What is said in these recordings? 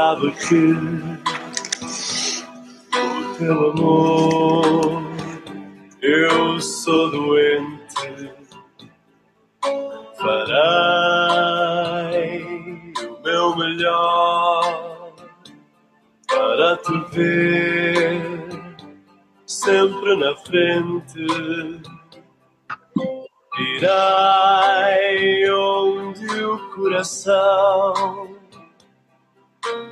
sabe que o teu amor eu sou doente. Farei o meu melhor para te ver sempre na frente. Irei onde o coração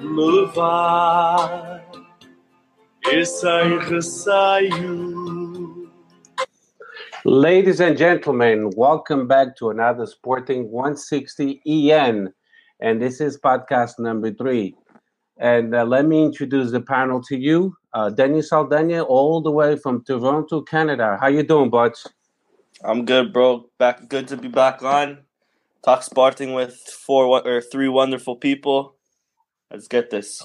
levar receio. Ladies and gentlemen, welcome back to another Sporting 160 EN. And this is podcast number three. And uh, let me introduce the panel to you. Uh, Daniel Saldana, all the way from Toronto, Canada. How you doing, buds? I'm good, bro. Back, good to be back on. Talk Sporting with four or three wonderful people. Let's get this.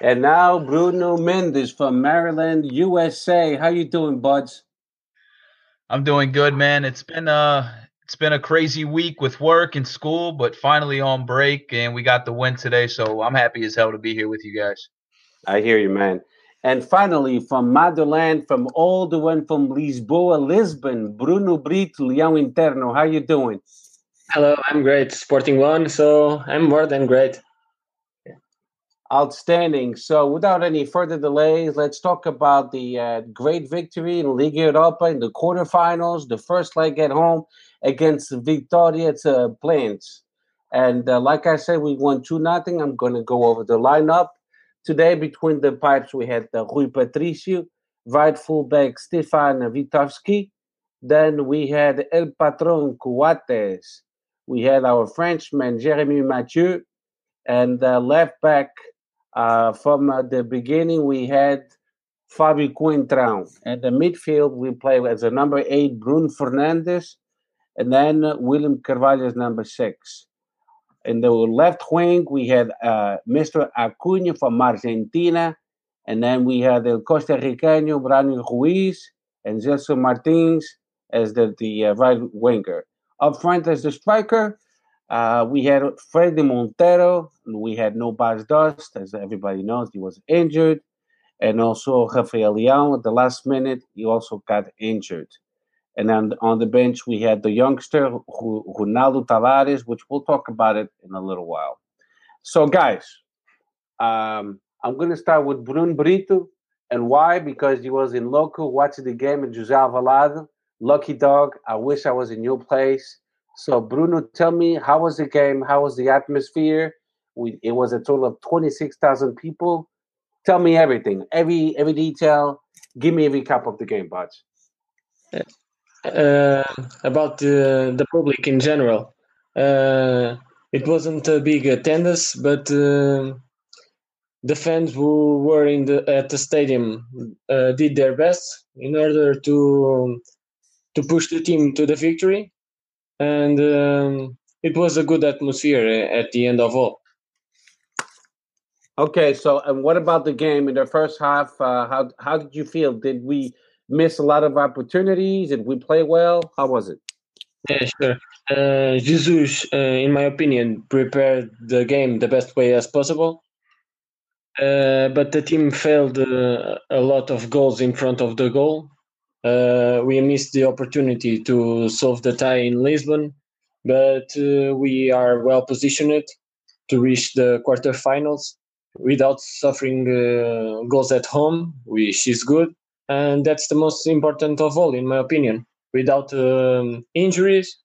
And now Bruno Mendes from Maryland, USA. How you doing, buds? I'm doing good, man. It's been uh it's been a crazy week with work and school, but finally on break and we got the win today, so I'm happy as hell to be here with you guys. I hear you, man. And finally, from Motherland, from all the way from Lisboa, Lisbon, Bruno Brito, Leão Interno. How you doing? Hello, I'm great. Sporting one, so I'm more than great. Outstanding. So, without any further delays, let's talk about the uh, great victory in Liga Europa in the quarterfinals, the first leg at home against Victoria uh, Plains. And uh, like I said, we won 2 nothing. I'm going to go over the lineup. Today, between the pipes, we had uh, Rui Patricio, right fullback Stefan Ristovski. Then we had El Patron Coates. We had our Frenchman Jeremy Mathieu. And uh, left back uh, from uh, the beginning, we had Fabio Coentrão. At the midfield, we play as a number eight, Bruno Fernandes. And then uh, William Carvalho is number six. In the left wing, we had uh, Mr. Acuna from Argentina. And then we had the Costa Ricano, Bryan Ruiz, and Gelson Martins as the, the uh, right winger. Up front as the striker, uh, we had Fredy Montero. We had no Bas Dost, as everybody knows, he was injured. And also Rafael Leão at the last minute, he also got injured. And then on the bench, we had the youngster Ronaldo Tavares, which we'll talk about it in a little while. So, guys, um, I'm going to start with Bruno Brito. And why? Because he was in local watching the game at José Alvalade. Lucky dog. I wish I was in your place. So, Bruno, tell me, how was the game? How was the atmosphere? We, it was a total of 26,000 people. Tell me everything, every every detail. Give me a recap of the game, Buds. Uh, about the, the public in general. Uh, it wasn't a big attendance, but uh, the fans who were in the at the stadium uh, did their best in order to to push the team to the victory, and um, it was a good atmosphere at the end of all. Okay, so and what about the game in the first half? Uh, how how did you feel? Did we miss a lot of opportunities? Did we play well? How was it? Yeah, sure. Uh, Jesus, uh, in my opinion, prepared the game the best way as possible. Uh, but the team failed uh, a lot of goals in front of the goal. Uh, we missed the opportunity to solve the tie in Lisbon, but uh, we are well positioned to reach the quarterfinals without suffering goals at home, which is good and that's the most important of all, in my opinion. Without um, injuries,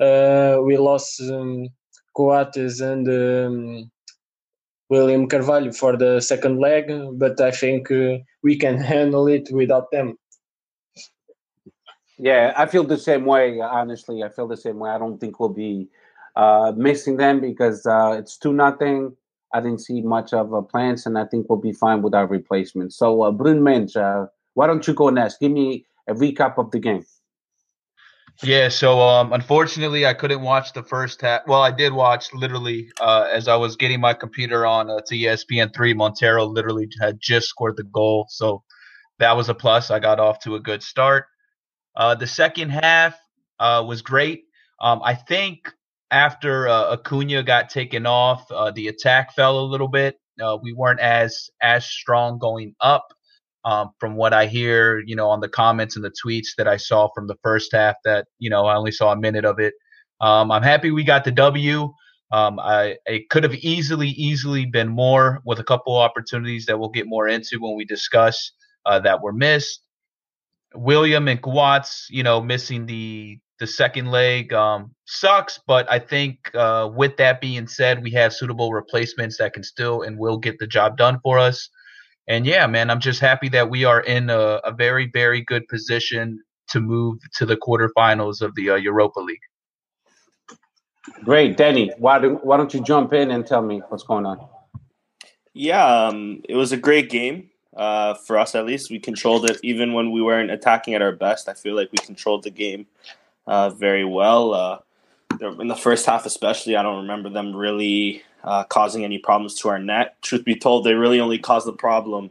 uh, we lost um, Coates and um, William Carvalho for the second leg, but I think uh, we can handle it without them. Yeah, I feel the same way. Honestly, I feel the same way. I don't think we'll be uh, missing them because uh, it's two nothing. I didn't see much of a plans, and I think we'll be fine with our replacements. So, uh, Brun Mensch, uh, why don't you go next? Give me a recap of the game. Yeah, so um, unfortunately, I couldn't watch the first half. Well, I did watch literally uh, as I was getting my computer on uh, to ESPN three. Montero literally had just scored the goal, so that was a plus. I got off to a good start. Uh, the second half uh, was great. Um, I think after uh, Acuna got taken off, uh, the attack fell a little bit. Uh, we weren't as as strong going up. Um, from what I hear, you know, on the comments and the tweets that I saw from the first half, that you know, I only saw a minute of it. Um, I'm happy we got the W. Um, I it could have easily, easily been more with a couple opportunities that we'll get more into when we discuss uh, that were missed. William and Coates, you know, missing the the second leg um, sucks, but I think uh, with that being said, we have suitable replacements that can still and will get the job done for us. And yeah, man, I'm just happy that we are in a, a very, very good position to move to the quarterfinals of the uh, Europa League. Great, Danny. Why don't why don't you jump in and tell me what's going on? Yeah, um, it was a great game uh, for us. At least we controlled it, even when we weren't attacking at our best. I feel like we controlled the game uh, very well. Uh, in the first half, especially, I don't remember them really uh, causing any problems to our net. Truth be told, they really only caused the problem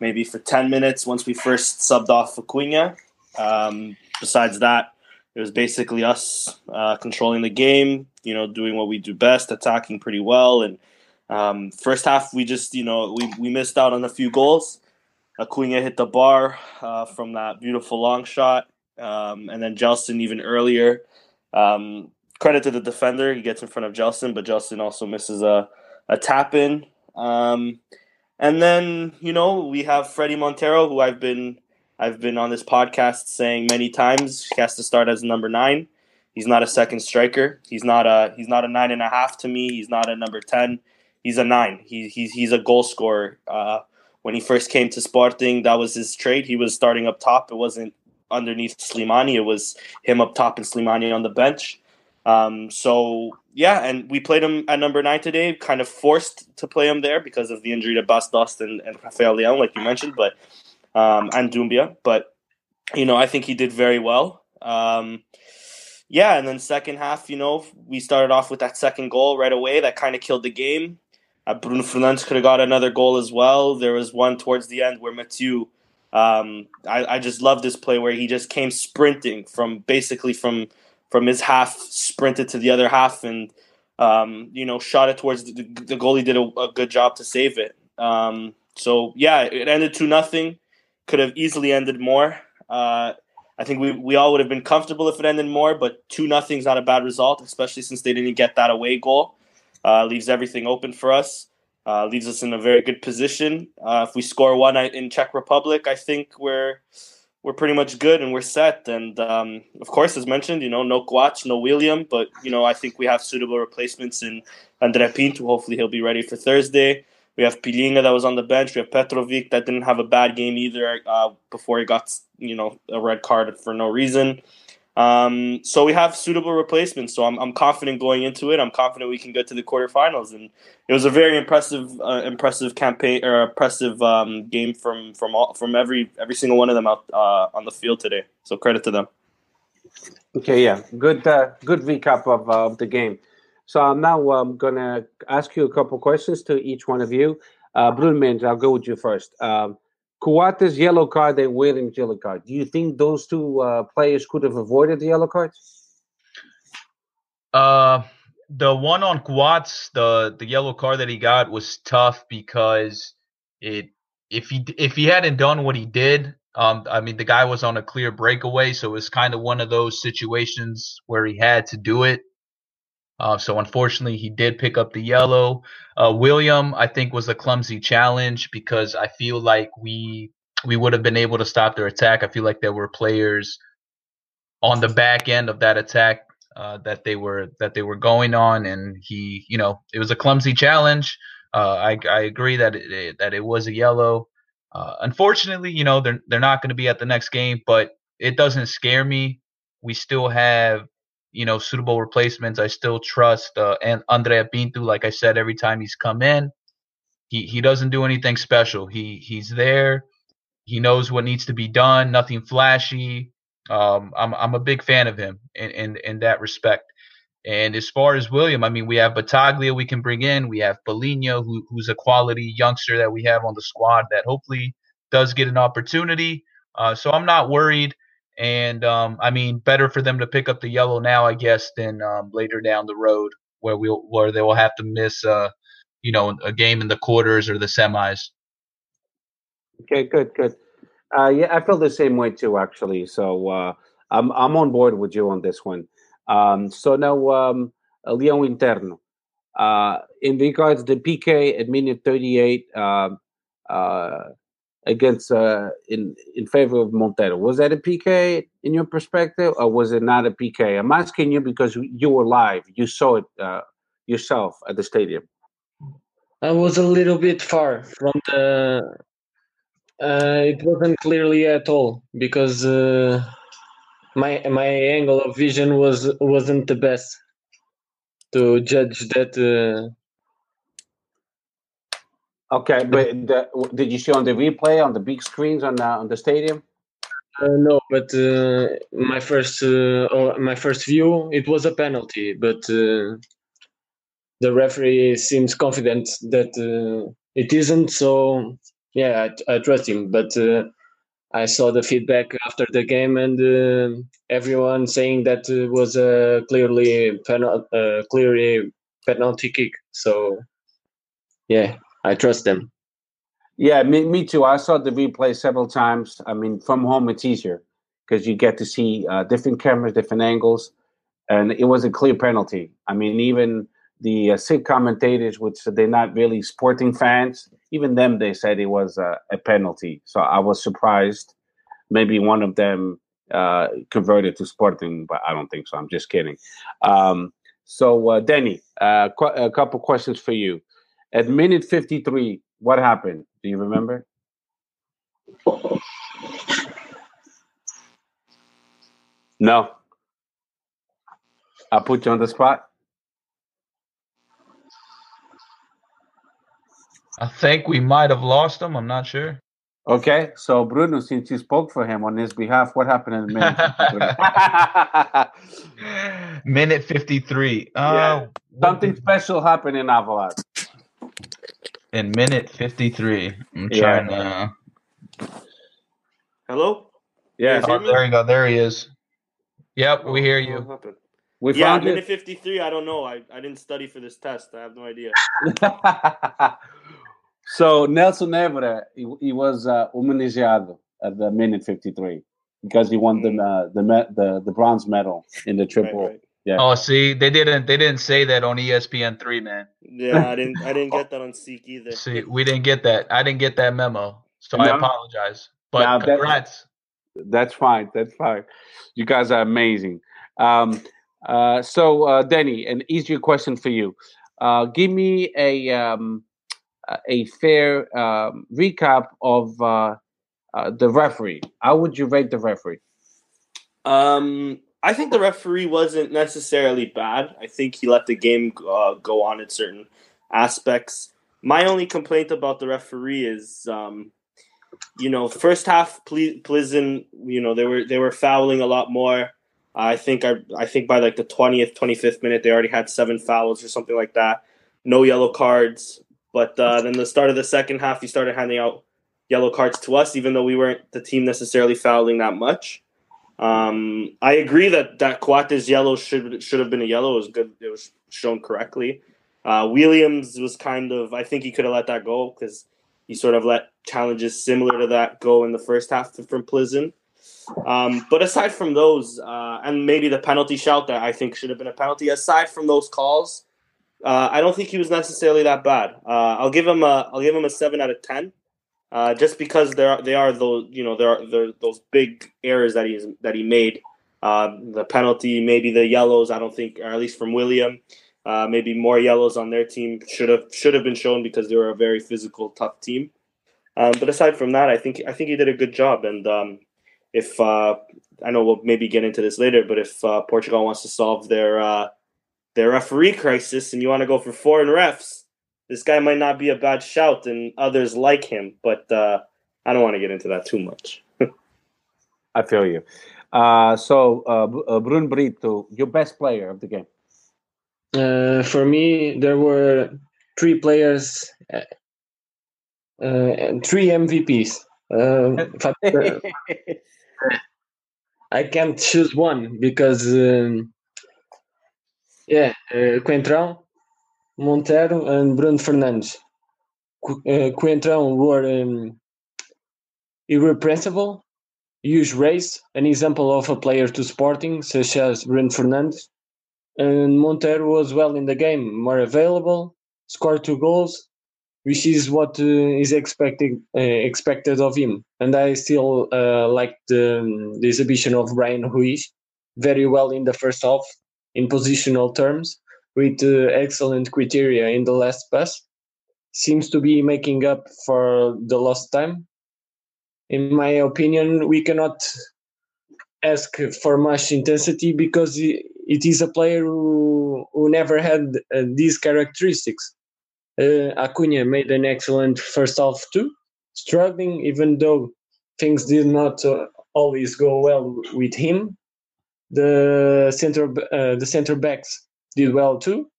maybe for ten minutes once we first subbed off Acuna. Um, besides that, it was basically us uh, controlling the game, you know, doing what we do best, attacking pretty well. And um, first half, we just, you know, we, we missed out on a few goals. Acuna hit the bar uh, from that beautiful long shot. Um, and then Gelson even earlier. Um, credit to the defender. He gets in front of Gelson, but Gelson also misses a, a tap in. Um, and then, you know, we have Fredy Montero, who I've been I've been on this podcast saying many times he has to start as number nine. He's not a second striker. He's not a he's not a nine and a half to me. He's not a number ten. He's a nine. He, he's he's a goal scorer. Uh, when he first came to Sporting, that was his trade. He was starting up top. It wasn't underneath Slimani. It was him up top and Slimani on the bench. Um, so yeah, and we played him at number nine today. Kind of forced to play him there because of the injury to Bas Dost and, and Rafael Leão, like you mentioned. But um, and Doumbia. But you know, I think he did very well. Um, yeah, and then second half, you know, we started off with that second goal right away. That kind of killed the game. Uh, Bruno Fernandes could have got another goal as well. There was one towards the end where Mathieu, um, I, I just love this play where he just came sprinting from basically from from his half, sprinted to the other half, and um, you know shot it towards the, the goalie. Did a, a, good job to save it. Um, so yeah, it ended two nothing could have easily ended more. Uh, I think we, we all would have been comfortable if it ended more, but two nothing is not a bad result, especially since they didn't get that away goal. Uh, leaves everything open for us. Uh, leaves us in a very good position. Uh, if we score one in Czech Republic, I think we're we're pretty much good and we're set. And um, of course, as mentioned, you know, no Coates, no William, but you know, I think we have suitable replacements in Andre Pinto. Hopefully, he'll be ready for Thursday. We have Palhinha that was on the bench. We have Petrovic that didn't have a bad game either uh, before he got you know a red card for no reason. Um, so we have suitable replacements. So I'm, I'm confident going into it. I'm confident we can get to the quarterfinals. And it was a very impressive, uh, impressive campaign or impressive um, game from from all, from every every single one of them out uh, on the field today. So credit to them. Okay, yeah, good uh, good recap of, uh, of the game. So I'm now um, to ask you a couple questions to each one of you. Uh, Bruno I'll go with you first. Um, Coates yellow card and Williams yellow card. Do you think those two uh, players could have avoided the yellow card? Uh, the one on Coates, the the yellow card that he got was tough because it if he if he hadn't done what he did, um, I mean the guy was on a clear breakaway, so it was kind of one of those situations where he had to do it. Uh, so unfortunately, he did pick up the yellow. Uh, William, I think, was a clumsy challenge because I feel like we we would have been able to stop their attack. I feel like there were players on the back end of that attack uh, that they were that they were going on, and he, you know, it was a clumsy challenge. Uh, I I agree that it, that it was a yellow. Uh, unfortunately, you know, they're they're not going to be at the next game, but it doesn't scare me. We still have you know, suitable replacements. I still trust uh, and André Pinto. Like I said, every time he's come in, he he doesn't do anything special. He he's there. He knows what needs to be done. Nothing flashy. Um, I'm I'm a big fan of him in in, in that respect. And as far as William, I mean, we have Battaglia we can bring in. We have Palhinha, who, who's a quality youngster that we have on the squad that hopefully does get an opportunity. Uh, so I'm not worried. And um, I mean, better for them to pick up the yellow now, I guess, than um, later down the road where we will where they will have to miss, uh, you know, a game in the quarters or the semis. Okay, good, good. Uh, yeah, I feel the same way too, actually. So uh, I'm I'm on board with you on this one. Um, so now, um, Leão Interno. Uh, in regards to the PK at minute 38 um, uh, against uh, in in favor of Montero, was that a PK in your perspective, or was it not a PK? I'm asking you because you were live, you saw it uh, yourself at the stadium. I was a little bit far from the. Uh, it wasn't clearly at all because uh, my my angle of vision was wasn't the best to judge that. Uh, Okay, but the, did you see on the replay on the big screens on the, on the stadium? uh, no, but uh, my first uh, oh, my first view it was a penalty, but uh, the referee seems confident that uh, it isn't. So yeah, I, I trust him. But uh, I saw the feedback after the game, and uh, everyone saying that it was a clearly penal- uh, clearly penalty kick. So yeah, I trust them. Yeah, me, me too. I saw the replay several times. I mean, from home it's easier because you get to see uh, different cameras, different angles, and it was a clear penalty. I mean, even the uh, SIC commentators, which they're not really sporting fans, even them they said it was uh, a penalty. So I was surprised. Maybe one of them uh, converted to sporting, but I don't think so. I'm just kidding. Um, so, uh, Denny, uh, qu- a couple questions for you. At minute 53, what happened? Do you remember? No. I put you on the spot. I think we might have lost them. I'm not sure. Okay, so Bruno, since you spoke for him on his behalf, what happened in the minute? Minute 53. Yeah. Uh, Something special happened in Alvalade. In minute 53. I'm Yeah. trying to. Hello? Yeah, Oh, there you go. There he is. Yep, we hear What you. happened? we Yeah, found minute it. 53. I don't know. I, I didn't study for this test. I have no idea. so Nelson Évora, he, he was uh, homenageado at the minute 53 because he won the uh, the, me- the the bronze medal in the Right, triple. right. Yeah. Oh, see, they didn't. They didn't say that on ESPN three, man. Yeah, I didn't I didn't get that on SIC either. See, we didn't get that. I didn't get that memo, so I apologize. But that- congrats. That's fine. That's fine. You guys are amazing. Um, uh, so, uh, Denny, an easier question for you. Uh, give me a um, a- a fair um, recap of uh, uh, the referee. How would you rate the referee? Um, I think the referee wasn't necessarily bad. I think he let the game uh, go on in certain aspects. My only complaint about the referee is, um, you know, first half Ple- Pleasant, you know, they were they were fouling a lot more. I think I I think by like the twentieth, twenty fifth minute, they already had seven fouls or something like that. No yellow cards, but uh, then the start of the second half, he started handing out yellow cards to us, even though we weren't the team necessarily fouling that much. Um, I agree that that Coates yellow should should have been a yellow. It was good. It was shown correctly. Uh, Williams was kind of. I think he could have let that go because he sort of let challenges similar to that go in the first half from Pleasant. Um, but aside from those, uh, and maybe the penalty shout that I think should have been a penalty. Aside from those calls, uh, I don't think he was necessarily that bad. Uh, I'll give him a. I'll give him a seven out of ten uh, just because there are they are those you know there are there, those big errors that he's that he made. Uh, the penalty, maybe the yellows. I don't think, or at least from William, uh, maybe more yellows on their team should have should have been shown because they were a very physical, tough team. Um, but aside from that, I think I think he did a good job. And um, if uh, I know we'll maybe get into this later, but if uh, Portugal wants to solve their their referee crisis and you want to go for foreign refs, this guy might not be a bad shout, and others like him. But uh, I don't want to get into that too much. I feel you. Uh, so, uh, Br- uh, Bruno Brito, your best player of the game. Uh, for me, there were three players, uh, uh, three MVPs. Uh, Fab- I can't choose one because, um, yeah, uh, Coentrão, Montero, and Bruno Fernandes. Qu- Uh, Coentrão were um, irrepressible, huge race, an example of a player to Sporting, such as Bruno Fernandes. And Montero was well in the game, more available, scored two goals, which is what uh, is expected uh, expected of him. And I still uh, like the, um, the exhibition of Bryan Ruiz very well in the first half in positional terms, with uh, excellent criteria in the last pass. Seems to be making up for the lost time. In my opinion, we cannot ask for much intensity because it is a player who, who never had uh, these characteristics. Uh, Acuna made an excellent first half too, struggling even though things did not uh, always go well with him. The center uh, the center backs did well too,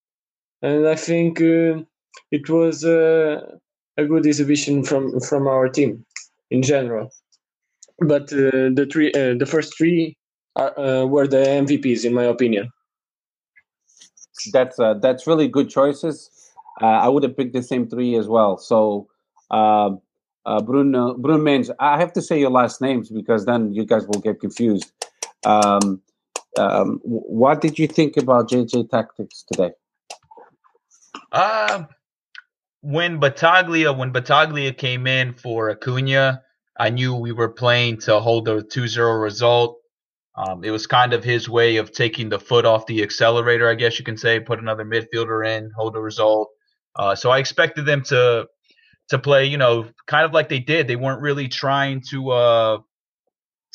and I think uh, it was uh, a good exhibition from from our team in general. But uh, the three the first three are, were the MVPs in my opinion. That's that's really good choices. I would have picked the same three as well. So, um uh, Bruno Bruno Mendes. I have to say your last names because then you guys will get confused. Um, um, what did you think about JJ Tactics today? Uh, when Battaglia when Battaglia came in for Acuna, I knew we were playing to hold a 2-0 result. Um, it was kind of his way of taking the foot off the accelerator, I guess you can say. Put another midfielder in, hold a result. Uh, so I expected them to to play, you know, kind of like they did. They weren't really trying to uh,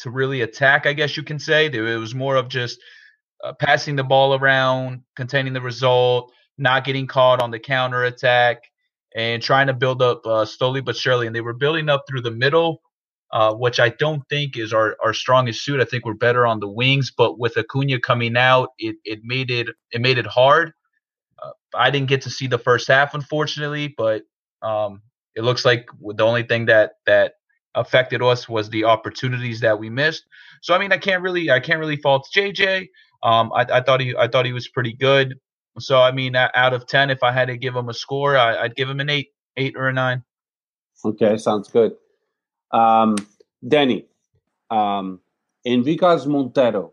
to really attack, I guess you can say. It was more of just uh, passing the ball around, containing the result, not getting caught on the counter attack, and trying to build up uh, slowly but surely. And they were building up through the middle, uh, which I don't think is our, our strongest suit. I think we're better on the wings, but with Acuna coming out, it, it made it it made it hard. Uh, I didn't get to see the first half, unfortunately, but um, it looks like the only thing that that affected us was the opportunities that we missed. So I mean, I can't really I can't really fault JJ. Um, I, I thought he I thought he was pretty good. So I mean, out of ten, if I had to give him a score, I, I'd give him an eight, eight or a nine. Okay, sounds good. Um, Danny, um, Enriquez Montero,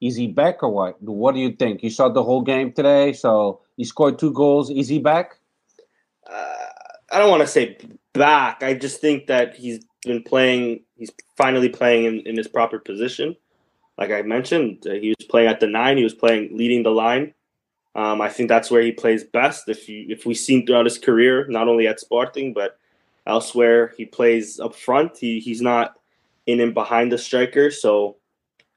is he back or what? What do you think? You saw the whole game today, so he scored two goals. Is he back? uh, I don't want to say back. I just think that he's been playing. He's finally playing in, in his proper position. Like I mentioned, uh, he was playing at the nine. He was playing leading the line. Um, I think that's where he plays best. If you if we've seen throughout his career, not only at Sporting but elsewhere, he plays up front. He he's not in and behind the striker. So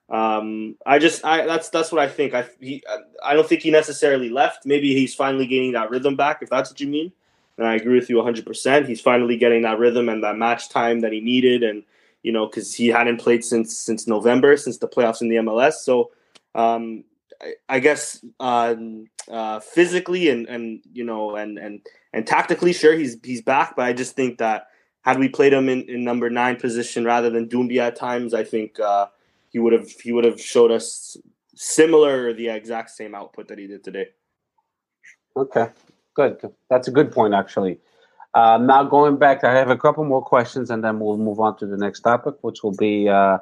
um, I just I that's that's what I think. I he I don't think he necessarily left. Maybe he's finally gaining that rhythm back. If that's what you mean and I agree with you 100%. He's finally getting that rhythm and that match time that he needed, and you know, because he hadn't played since since November, since the playoffs in the MLS. So, um, I, I guess um, uh, physically and and you know and and and tactically, sure, he's he's back, but I just think that had we played him in, in number nine position rather than Doumbia at times, I think uh, he would have he would have showed us similar the exact same output that he did today. Okay, good. That's a good point, actually. Uh, now going back, I have a couple more questions, and then we'll move on to the next topic, which will be uh,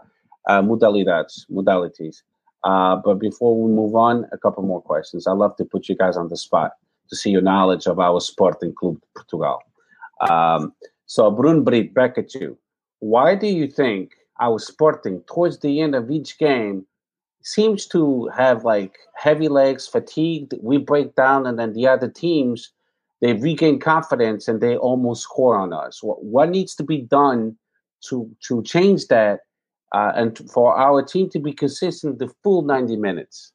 uh, modalidades, modalities. Uh, but before we move on, a couple more questions. I love to put you guys on the spot to see your knowledge of our Sporting Club Portugal. Um, so, Bruno Brito, back at you. Why do you think our Sporting, towards the end of each game, seems to have like heavy legs, fatigued. We break down, and then the other teams they regain confidence and they almost score on us. What, what needs to be done to to change that uh, and for our team to be consistent the full ninety minutes?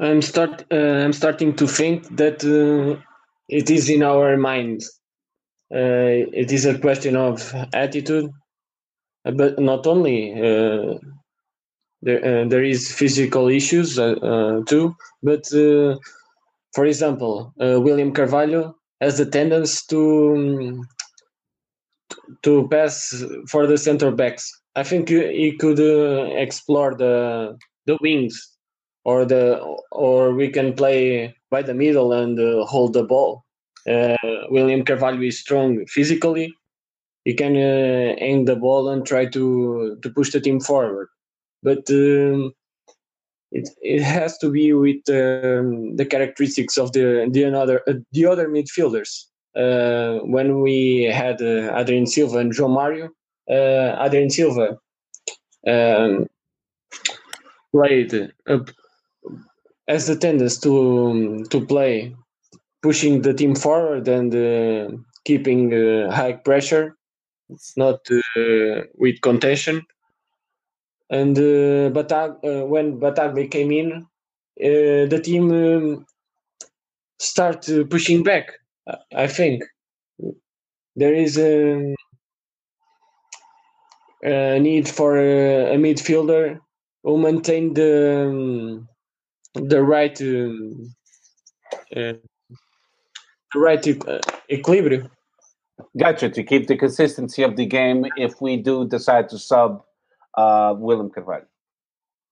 I'm start. Uh, I'm starting to think that uh, it is in our minds. Uh, it is a question of attitude, uh, but not only. There, uh, there is physical issues uh, uh, too, but for example, William Carvalho has a tendency to um, to pass for the center backs. I think he could explore the the wings, or the or we can play by the middle and uh, hold the ball. Uh, William Carvalho is strong physically. He can uh, aim the ball and try to to push the team forward, but. Um, it, it has to be with um, the characteristics of the the another uh, the other midfielders. Uh, when we had uh, Adrien Silva and João Mario, uh, Adrien Silva um, played uh, as the tendency to to play, pushing the team forward and uh, keeping uh, high pressure, it's not with contention. And uh, Batag, uh, when Battaglia came in, uh, the team um, start pushing back. I think there is a, a need for a, a midfielder who maintain the um, the right um, uh, the right equilibrium. Gotcha. To keep the consistency of the game, if we do decide to sub uh, William Carvalho.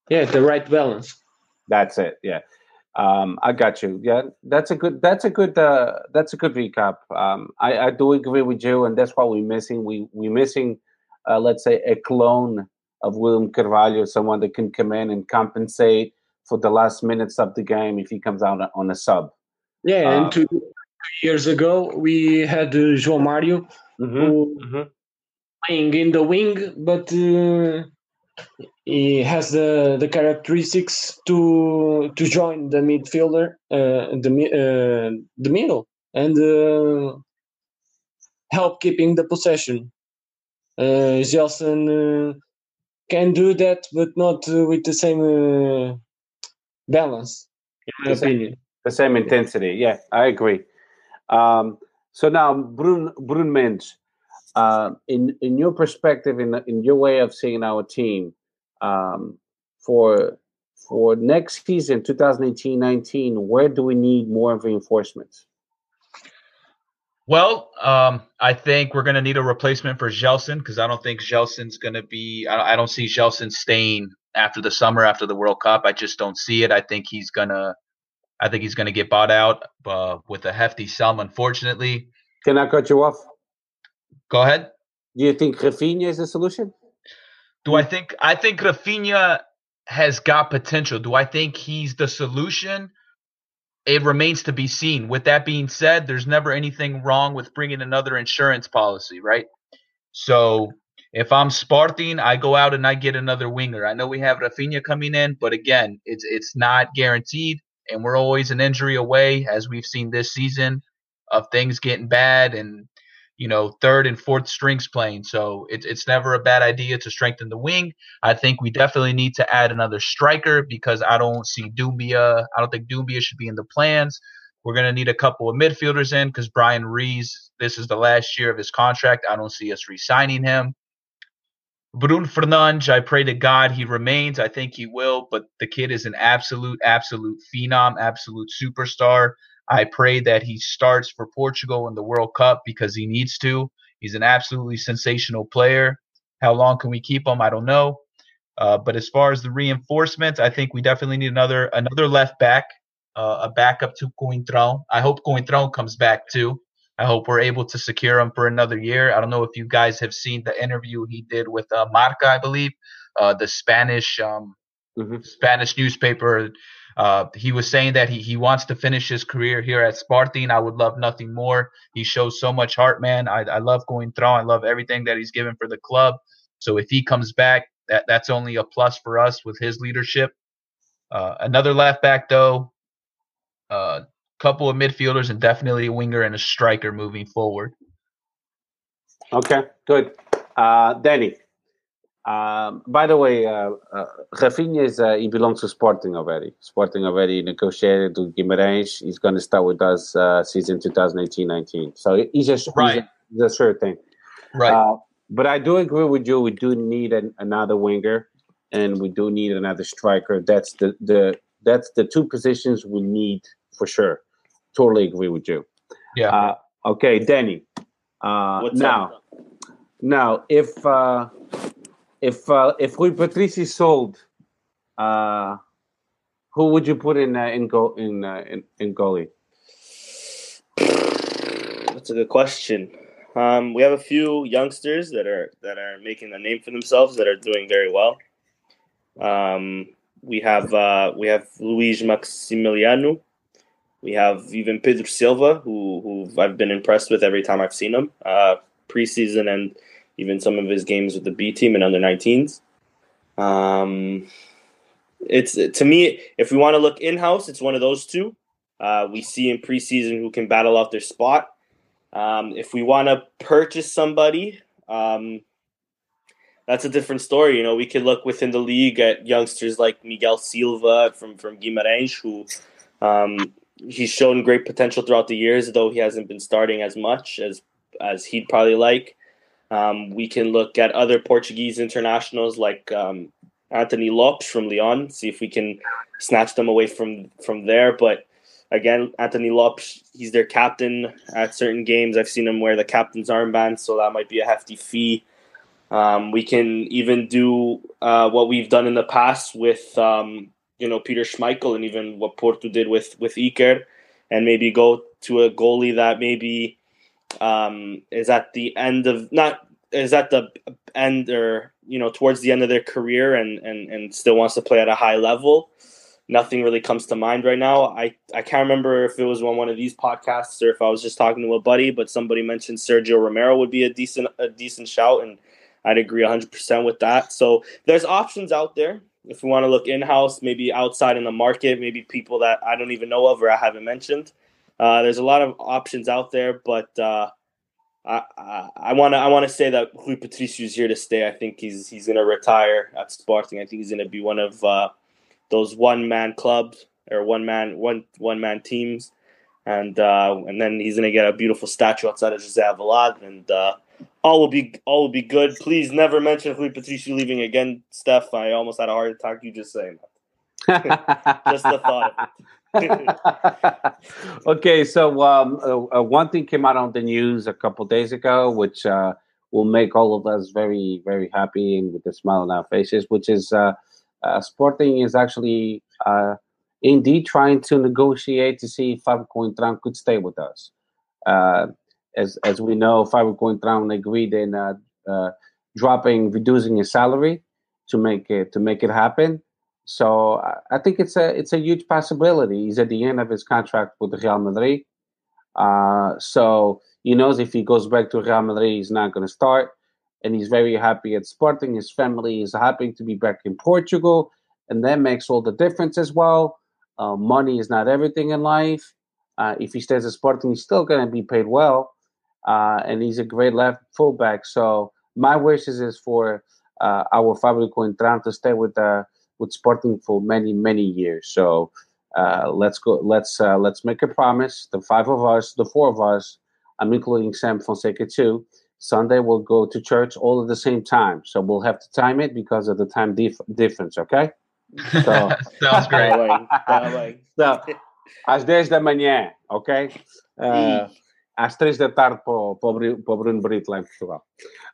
Yeah, the right balance. That's it. Yeah, um, I got you. Yeah, that's a good. That's a good. Uh, that's a good recap. Um, I, I do agree with you, and that's what we're missing. We we're missing, uh, let's say, a clone of William Carvalho, someone that can come in and compensate for the last minutes of the game if he comes out on a sub. Yeah, Um, and two years ago we had uh, João Mario who mhm. playing in the wing, but uh, he has the the characteristics to to join the midfielder, uh, the uh, the middle, and uh, help keeping the possession. Uh, Gelson uh, can do that, but not uh, with the same uh, balance, in my The same- opinion. The same intensity. Yeah, I agree. Um, so now, Brun Brun Mensch, uh, in in your perspective, in in your way of seeing our team, um, for for next season, 2018-19, where do we need more reinforcements? Well, um, I think we're going to need a replacement for Gelson because I don't think Gelson's going to be. I, I don't see Gelson staying after the summer, after the World Cup. I just don't see it. I think he's gonna. I think he's going to get bought out uh, with a hefty sum. Unfortunately, Can I cut you off? Go ahead. Do you think Rafinha is the solution? Do I think I think Rafinha has got potential? Do I think he's the solution? It remains to be seen. With that being said, there's never anything wrong with bringing another insurance policy, right? So if I'm Sparting, I go out and I get another winger. I know we have Rafinha coming in, but again, it's it's not guaranteed, and we're always an injury away, as we've seen this season, of things getting bad and you know third and fourth strings playing. So it's it's never a bad idea to strengthen the wing. I think we definitely need to add another striker because I don't see Doumbia. I don't think Doumbia should be in the plans. We're gonna need a couple of midfielders in because Bryan Ruiz, this is the last year of his contract. I don't see us re-signing him. Brun Fernandes, I pray to God he remains. I think he will, but the kid is an absolute, absolute phenom, absolute superstar. I pray that he starts for Portugal in the World Cup because he needs to. He's an absolutely sensational player. How long can we keep him? I don't know. Uh, but as far as the reinforcements, I think we definitely need another another left back, uh, a backup to Coentrão. I hope Coentrão comes back too. I hope we're able to secure him for another year. I don't know if you guys have seen the interview he did with uh, Marca, I believe, uh, the Spanish um, Mhm. Spanish newspaper. Uh, he was saying that he, he wants to finish his career here at Sparting. I would love nothing more. He shows so much heart, man. I, I love going through. I love everything that he's given for the club. So if he comes back, that, that's only a plus for us with his leadership. Uh, another left back, though, a uh, couple of midfielders, and definitely a winger and a striker moving forward. Okay, good. Uh, Danny. Um, by the way, uh, uh, Rafinha is uh, he belongs to Sporting already. Sporting already negotiated with Guimarães. He's going to start with us uh, season 2018-19. So he's a, Right. he's a, he's a sure thing. Right. Uh, but I do agree with you. We do need an, another winger, and we do need another striker. That's the, the that's the two positions we need for sure. Totally agree with you. yeah. Uh, okay, Danny. Uh, What's now, up? now, if uh, if uh, if Rui Patricio sold, uh, who would you put in uh, in goal in, uh, in in goalie? That's a good question. Um, we have a few youngsters that are that are making a name for themselves that are doing very well. Um, we have uh, we have Luis Maximiliano. We have even Pedro Silva, who who I've been impressed with every time I've seen him uh, preseason and even some of his games with the B team and under 19s. Um, it's to me, if we want to look in house, it's one of those two. Uh, we see in preseason who can battle out their spot. Um, if we want to purchase somebody, um, that's a different story. You know, we could look within the league at youngsters like Miguel Silva from from Guimarães, who um, he's shown great potential throughout the years, though he hasn't been starting as much as as he'd probably like. Um, we can look at other Portuguese internationals like um, Anthony Lopes from Lyon, see if we can snatch them away from from there. But again, Anthony Lopes, he's their captain at certain games. I've seen him wear the captain's armband, so that might be a hefty fee. Um, we can even do uh, what we've done in the past with um, you know Peter Schmeichel and even what Porto did with with Iker, and maybe go to a goalie that maybe um, is at the end of not is at the end or you know towards the end of their career and and and still wants to play at a high level nothing really comes to mind right now. I, I can't remember if it was on one of these podcasts or if I was just talking to a buddy, but somebody mentioned Sergio Romero would be a decent a decent shout, and I'd agree 100% with that. So there's options out there. If we want to look in house, maybe outside in the market, maybe people that I don't even know of or I haven't mentioned. Uh, there's a lot of options out there, but uh, I want to I want to say that Rui Patricio is here to stay. I think he's he's going to retire at Sporting. I think he's going to be one of uh, those one man clubs or one man one one man teams, and uh, and then he's gonna get a beautiful statue outside of Jose Alvalade, and uh, all will be all will be good. Please never mention Rui Patricio leaving again, Steph. I almost had a heart attack. You just saying that. just the thought. okay, so um, uh, uh, one thing came out on the news a couple days ago, which uh, will make all of us very, very happy and with a smile on our faces, which is uh, uh, Sporting is actually uh, indeed trying to negotiate to see if Fábio Coentrão could stay with us. As as we know, Fábio Coentrão agreed in dropping, reducing his salary to make it to make it happen. So I think it's a it's a huge possibility. He's at the end of his contract with Real Madrid. Uh, so he knows if he goes back to Real Madrid, he's not going to start and he's very happy at Sporting. His family is happy to be back in Portugal, and that makes all the difference as well. Uh, money is not everything in life. Uh, if he stays at Sporting, he's still going to be paid well, uh, and he's a great left fullback. So my wishes is for uh, our Fábio Coentrão to stay with uh, with Sporting for many many years. So uh, let's go. Let's uh, let's make a promise. The five of us, the four of us. I'm including Sam Fonseca too Sunday we'll go to church all at the same time. So we'll have to time it because of the time dif- difference, okay? So, Sounds great. so, às 10 da manhã, ok? Uh, às 3 da tarde para o Bruno Brito lá em Portugal.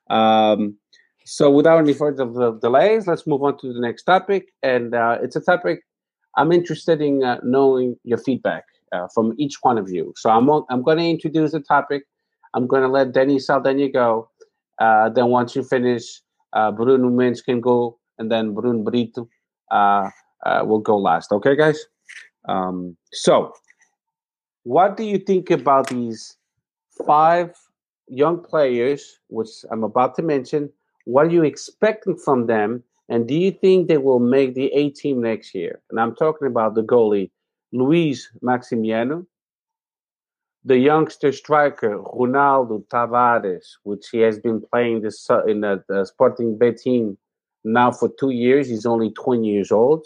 Um, so without any further delays, let's move on to the next topic. And uh, it's a topic I'm interested in uh, knowing your feedback uh, from each one of you. So I'm, I'm going to introduce the topic I'm going to let Denny Saldana go. Uh, then once you finish, uh, Bruno Mendes can go, and then Bruno Brito uh, will go last. Okay, guys? Um, so, what do you think about these five young players, which I'm about to mention? What are you expecting from them? And do you think they will make the A team next year? And I'm talking about the goalie, Luis Maximiano, the youngster striker Ronaldo Tavares, which he has been playing this uh, in the, the Sporting team now for two years. He's only 20 years old.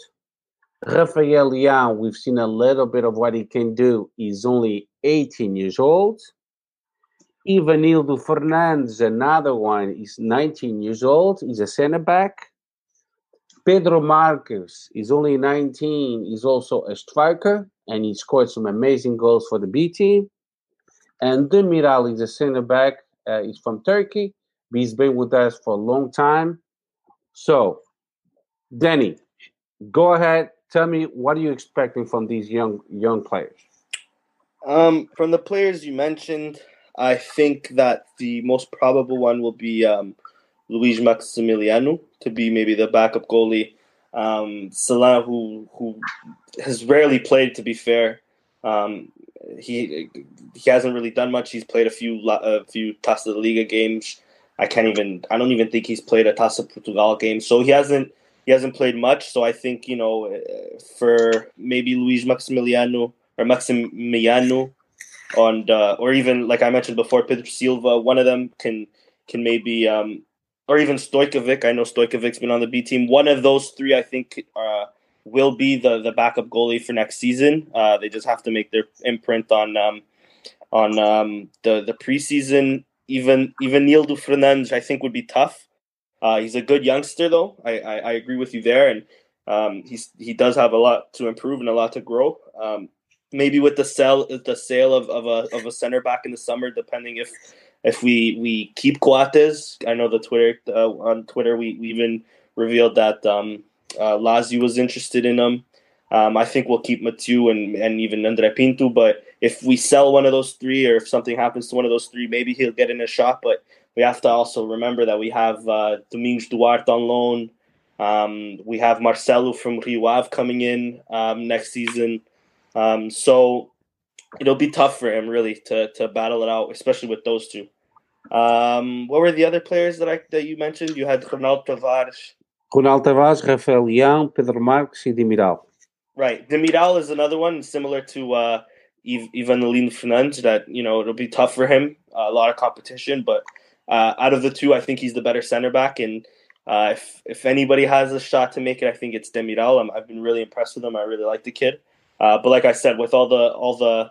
Rafael Leão, we've seen a little bit of what he can do. He's only 18 years old. Ivanildo Fernandes, another one, he's 19 years old. He's a center back. Pedro Marques is only 19. He's also a striker, and he scored some amazing goals for the B team. And Demiral is a center back. Uh, he's from Turkey. He's been with us for a long time. So, Denny, go ahead. Tell me what are you expecting from these young young players? Um, from the players you mentioned, I think that the most probable one will be um, Luis Maximiliano to be maybe the backup goalie. Um, Salah, who who has rarely played, to be fair, um, he he hasn't really done much. He's played a few a few Taça de Liga games. I can't even. I don't even think he's played a Taça Portugal game. So he hasn't he hasn't played much. So I think you know for maybe Luis Maximiliano or Maximiano, and uh, or even like I mentioned before, Pedro Silva. One of them can can maybe um, or even Stojkovic. I know Stojkovic's been on the B team. One of those three, I think, uh, will be the the backup goalie for next season. Uh, they just have to make their imprint on um, on um, the the preseason. Even even Nildo Fernandes, I think, would be tough. Uh, he's a good youngster, though. I, I, I agree with you there, and um, he does have a lot to improve and a lot to grow. Um, maybe with the sell the sale of, of a of a center back in the summer, depending if if we we keep Coates. I know the Twitter uh, on Twitter we, we even revealed that um, uh, Lazio was interested in him. Um, I think we'll keep Mathieu and, and even André Pinto. But if we sell one of those three, or if something happens to one of those three, maybe he'll get in a shot. But we have to also remember that we have uh, Domingos Duarte on loan. Um, we have Marcelo from Rio Ave coming in um, next season. Um, so it'll be tough for him really to, to battle it out, especially with those two. Um, what were the other players that I that you mentioned? You had Ronaldo Tavares. Ronaldo Tavares, Rafael Leão, Pedro Marques e Demiral. Right. Demiral is another one similar to uh, Ivanildo Fernandes that, you know, it'll be tough for him. Uh, a lot of competition, but uh, out of the two, I think he's the better center back. And uh, if, if anybody has a shot to make it, I think it's Demiral. i have been really impressed with him. I really like the kid. Uh, but like I said, with all the all the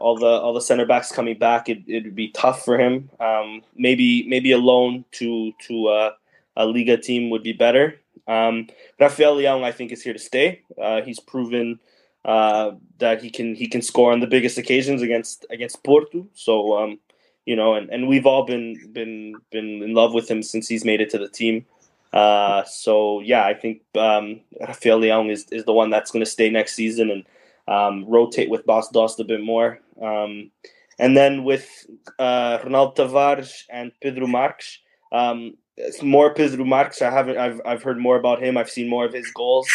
all the all the center backs coming back, it would be tough for him. Um, maybe maybe a loan to to uh, a Liga team would be better. Um, Rafael Leão, I think, is here to stay. Uh, he's proven uh, that he can he can score on the biggest occasions against against Porto. So um, you know, and, and we've all been been been in love with him since he's made it to the team. Uh, so yeah, I think um, Rafael Leão is, is the one that's going to stay next season and um, rotate with Bas Dost a bit more. Um, and then with uh, Ronaldo Tavares and Pedro Marques, um, it's more Pedro Marques. I haven't. I've I've heard more about him. I've seen more of his goals.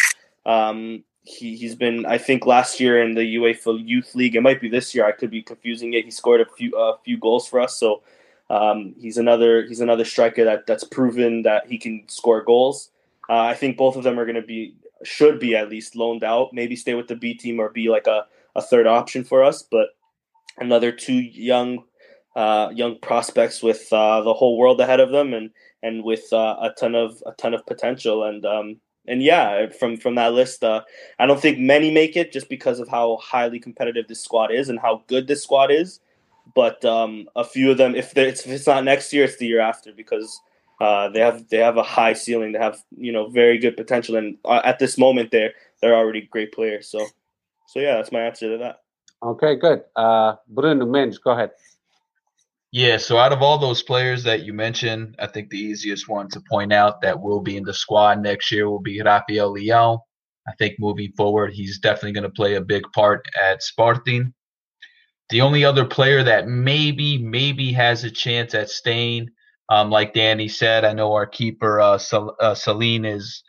Um, he he's been. I think last year in the UEFA Youth League. It might be this year. I could be confusing it. He scored a few a few goals for us. So um, he's another he's another striker that that's proven that he can score goals. Uh, I think both of them are going to be should be at least loaned out. Maybe stay with the B team or be like a, a third option for us. But another two young uh, young prospects with uh, the whole world ahead of them and and with uh, a ton of a ton of potential and um, and yeah from from that list uh, I don't think many make it just because of how highly competitive this squad is and how good this squad is but um, a few of them if, if it's not next year it's the year after because uh, they have they have a high ceiling. They have you know very good potential. And uh, at this moment they're they're already great players. So so yeah that's my answer to that. Okay good. Uh, Bruno Mendes go ahead. Yeah, so out of all those players that you mentioned, I think the easiest one to point out that will be in the squad next year will be Rafael Leão. I think moving forward, he's definitely going to play a big part at Sporting. The only other player that maybe, maybe has a chance at staying, um, like Danny said, I know our keeper uh, Sal- uh, Salin is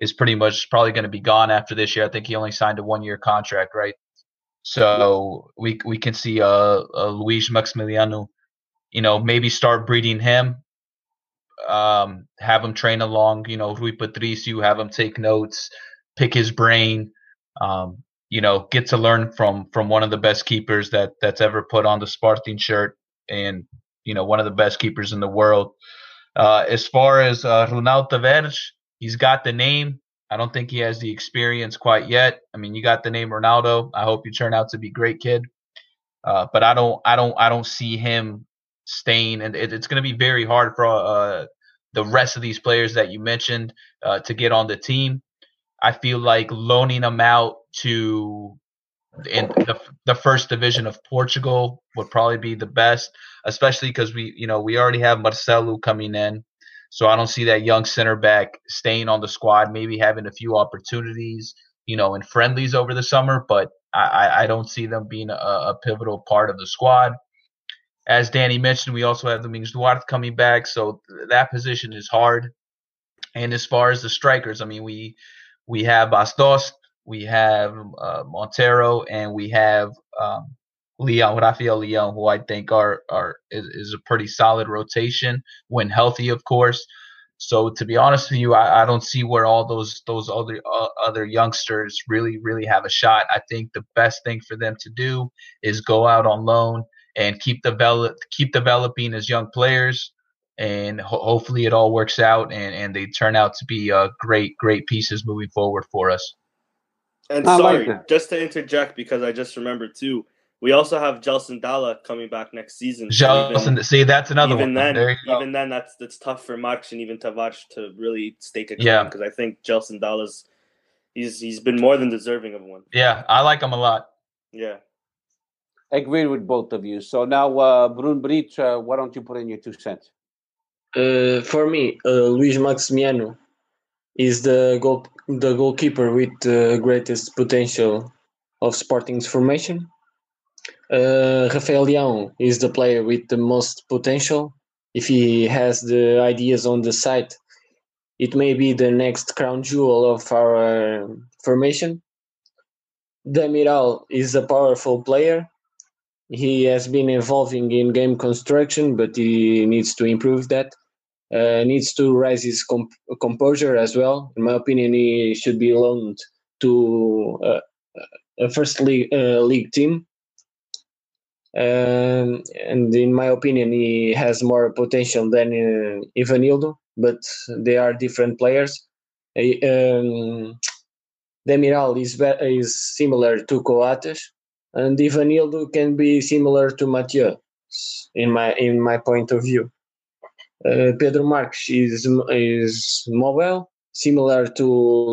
is pretty much probably going to be gone after this year. I think he only signed a one year contract, right? So we we can see uh, uh Luis Maximiliano you know, maybe start breeding him. Um, have him train along, you know, Rui Patricio, have him take notes, pick his brain. Um, you know, get to learn from from one of the best keepers that that's ever put on the Sporting shirt, and you know, one of the best keepers in the world. Uh, as far as uh, Ronaldo Tavares, he's got the name. I don't think he has the experience quite yet. I mean, you got the name Ronaldo. I hope you turn out to be great, kid. Uh, but I don't, I don't, I don't see him staying, and it, it's going to be very hard for uh, the rest of these players that you mentioned uh, to get on the team. I feel like loaning them out to in the, the first division of Portugal would probably be the best, especially because we, you know, we already have Marcelo coming in. So I don't see that young center back staying on the squad, maybe having a few opportunities, you know, in friendlies over the summer, but I, I don't see them being a, a pivotal part of the squad. As Danny mentioned, we also have Domingos Duarte coming back, so that position is hard. And as far as the strikers, I mean, we we have Bas Dost, we have uh, Montero, and we have um, Leão, Rafael Leão, who I think are are is, is, a pretty solid rotation when healthy, of course. So to be honest with you, I, I don't see where all those those other uh, other youngsters really really have a shot. I think the best thing for them to do is go out on loan and keep develop keep developing as young players and ho- hopefully it all works out and, and they turn out to be uh, great great pieces moving forward for us and I sorry like just to interject because i just remembered too we also have Gelson Dala coming back next season. Gelson, see, that's another even one. Then, even then, that's that's tough for Marques and even Tavares to really stake a claim yeah. because I think Gelson Dala's he's he's been more than deserving of one. Yeah, I like him a lot. Yeah, I agree with both of you. So now, uh, Brun Bridge, uh, why don't you put in your two cents? Uh, for me, uh, Luis Maximiano is the goal the goalkeeper with the greatest potential of Sporting's formation. Uh, Rafael Leão is the player with the most potential. If he has the ideas on the side, it may be the next crown jewel of our formation. Demiral is a powerful player he has been evolving in game construction, but he needs to improve that. Uh, needs to raise his comp- composure as well. In my opinion, he should be loaned to uh, a first league, uh, league team. Um, and in my opinion, he has more potential than uh, Ivanildo, but they are different players. Um, Demiral is, is similar to Coates, and Ivanildo can be similar to Mathieu in my in my point of view. Uh, Pedro Marques is is mobile, similar to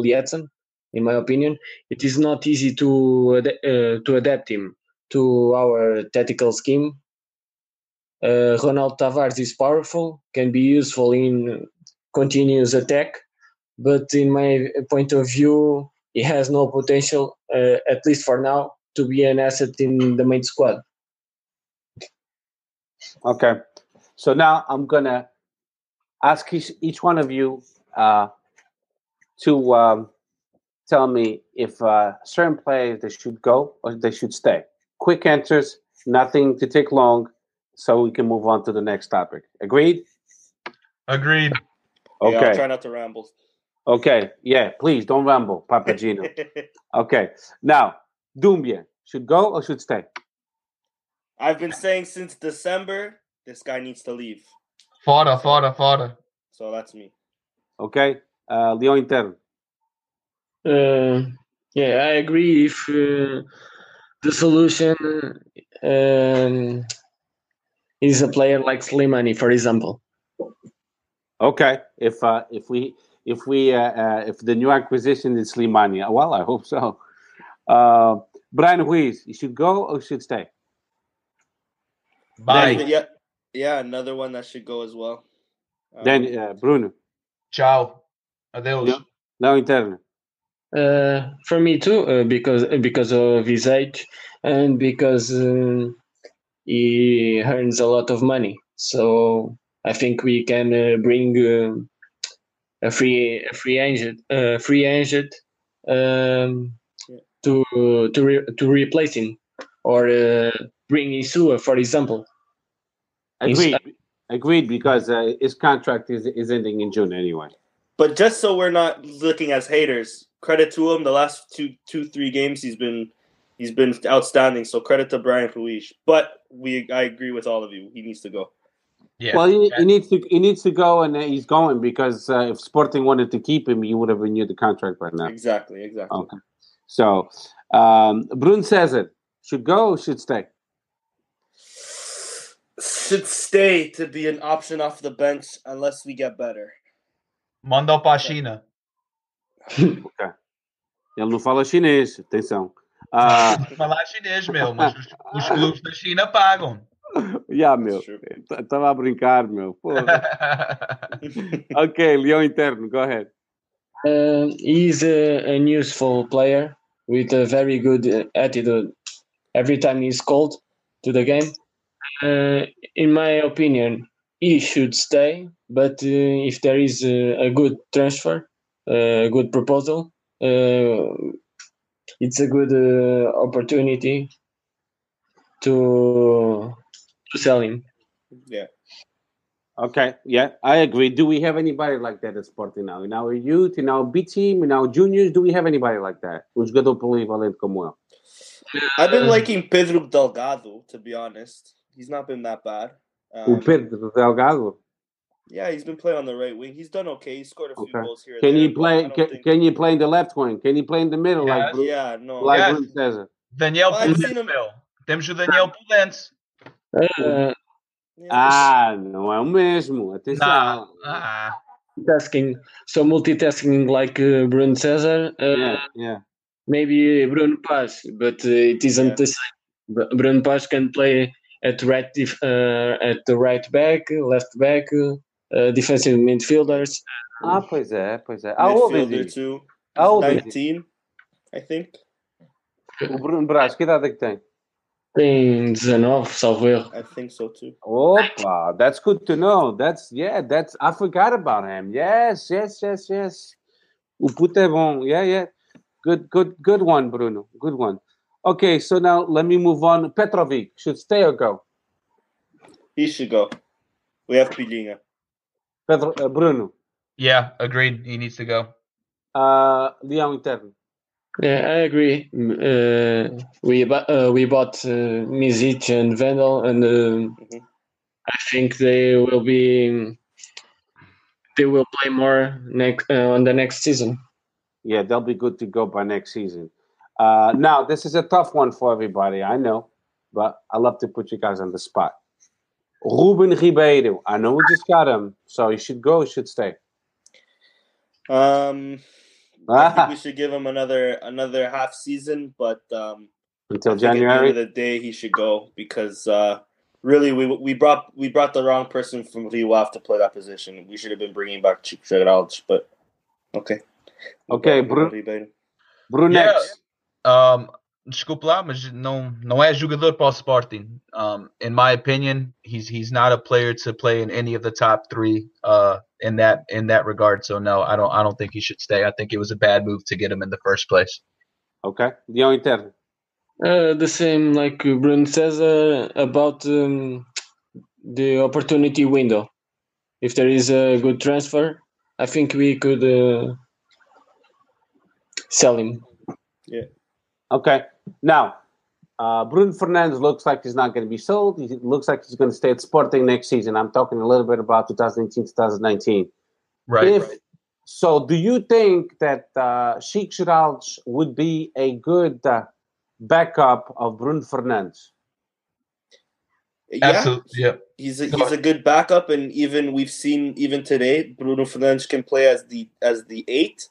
Lietzen, in my opinion. It is not easy to uh, to adapt him to our tactical scheme. Uh, Ronaldo Tavares is powerful, can be useful in continuous attack, but in my point of view, he has no potential, uh, at least for now, to be an asset in the main squad. Okay, so now I'm gonna ask each, each one of you uh, to um, tell me if uh, certain players they should go or they should stay. Quick answers, nothing to take long, so we can move on to the next topic. Agreed? Agreed. Okay. Yeah, I'll try not to ramble. Okay. Yeah, please don't ramble, Papagino. okay. Now, Doumbia should go or should stay? I've been saying since December, this guy needs to leave. Fora, fora, fora. So that's me. Okay. Uh, Leão Interno. Uh, yeah, I agree. If uh, the solution um, is a player like Slimani, for example. Okay. If uh, if we if we uh, uh, if the new acquisition is Slimani, well, I hope so. Uh, Bryan Ruiz, you should go or should stay? Bye. Yeah, yeah, another one that should go as well. Um, then uh, Bruno. Ciao. Adeus. No, no interno. Uh, for me too, uh, because because of his age and because uh, he earns a lot of money. So I think we can uh, bring uh, a free a free agent, uh, free agent um, to to re, to replace him or uh, bring Insua, for example. Agreed. Agreed, because uh, his contract is is ending in June anyway. But just so we're not looking as haters, credit to him. The last two two three games he's been he's been outstanding. So credit to Bryan Ruiz. But we I agree with all of you. He needs to go. Yeah. Well, he, he, needs to he needs to go, and he's going because uh, if Sporting wanted to keep him, he would have renewed the contract by now. Exactly. Exactly. Okay. So, um, Bruno César. Should go should stay? Should stay to be an option off the bench unless we get better. Manda para a China. Okay. Ele não fala chinês, atenção. Uh... Falar chinês, meu, mas os, os clubes da China pagam. Yeah, meu. Estava a brincar, meu. Ok, Leão Interno, go ahead. Uh, he's a, an useful player with a very good uh, attitude every time he's called to the game. Uh, in my opinion, he should stay, but uh, if there is a, a good transfer, a good proposal, uh, it's a good uh, opportunity to to sell him. Yeah. Okay, yeah, I agree. Do we have anybody like that at Sporting now? In our youth, in our B team, in our juniors, do we have anybody like that? who's Um jogador polivalente como ele? I've been liking Pedro Delgado, to be honest. He's not been that bad. O Um, Pedro Delgado? Yeah, he's been playing on the right wing. He's done okay. He scored a few Okay. goals here. Can there, he play? Can, think- can he play in the left wing? Can you play in the middle like Yes. Bruno, Yeah, no. like Yes. Bruno César? Daniel Well, I've seen him- Temos o Daniel Pulens. Uh, Yeah, Ah, não é o mesmo. Atenção. Nah. Ah. tasking, so multitasking like uh, Bruno Cesar, uh, Yeah, yeah. maybe Bruno Paz, but uh, it isn't Yeah. the same. Bruno Paz can play at right def- uh, at the right back, left back, uh, defensive midfielders. Ah, pois é, pois é. How old is midfielder he? How old He's is he? 19, I think. O Bruno Brás, que idade é que tem? Tem 19, salvo erro. I think so too. Opa, that's good to know. That's yeah, that's I forgot about him. Yes, yes, yes, yes. O puto é bom. Yeah, yeah. Good, good, good one, Bruno. Good one. Okay, so now let me move on. Petrovic should stay or go. He should go. We have Pilinha. Pedro, uh, Bruno, Yeah, agreed. He needs to go. uh, Leão Interno. Yeah, I agree. Uh, we bu- uh, we bought uh, Misic and Wendel, and um Mhm. I think they will be they will play more next uh, on the next season. Yeah, they'll be good to go by next season. Uh, now, this is a tough one for everybody, I know, but I love to put you guys on the spot. Ruben Ribeiro, I know we just got him, so he should go, he should stay. Um, I think we should give him another another half season, but um, Until I think At the January. end of the day, he should go because uh, really we we brought we brought the wrong person from Rio Ave to play that position. We should have been bringing back Chico but okay. Okay, Bru- Ribeiro. Brunex. Um, desculpe lá, mas não, não é jogador para o Sporting. Um, in my opinion, he's he's not a player to play in any of the top three. Uh, in that in that regard, so no, I don't I don't think he should stay. I think it was a bad move to get him in the first place. Okay. Leão Interno. Uh, the same like Bruno Cesar about um, the opportunity window. If there is a good transfer, I think we could uh, sell him. Yeah. Okay. Now, uh, Bruno Fernandes looks like he's not going to be sold. He looks like he's going to stay at Sporting next season. I'm talking a little bit about 2018, 2019. Right. if so, do you think that uh, Chico Geraldes would be a good uh, backup of Bruno Fernandes? Yeah, Absolutely. Yeah. he's a, he's a good backup, and even we've seen even today, Bruno Fernandes can play as the as the eight,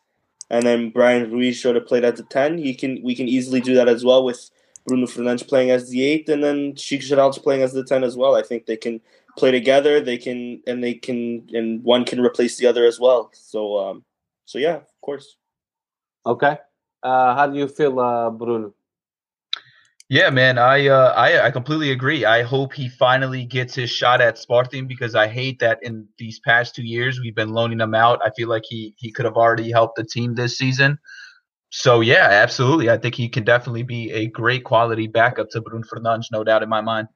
and then Bryan Ruiz should have played as the ten. He can we can easily do that as well with Bruno Fernandes playing as the eight, and then Chico playing as the ten as well. I think they can play together. They can and they can and one can replace the other as well. So um, so yeah, of course. Okay. Uh, how do you feel, uh, Bruno? Yeah, man, I uh, I I completely agree. I hope he finally gets his shot at Sporting because I hate that in these past two years we've been loaning him out. I feel like he he could have already helped the team this season. So yeah, absolutely. I think he can definitely be a great quality backup to Bruno Fernandes, no doubt in my mind.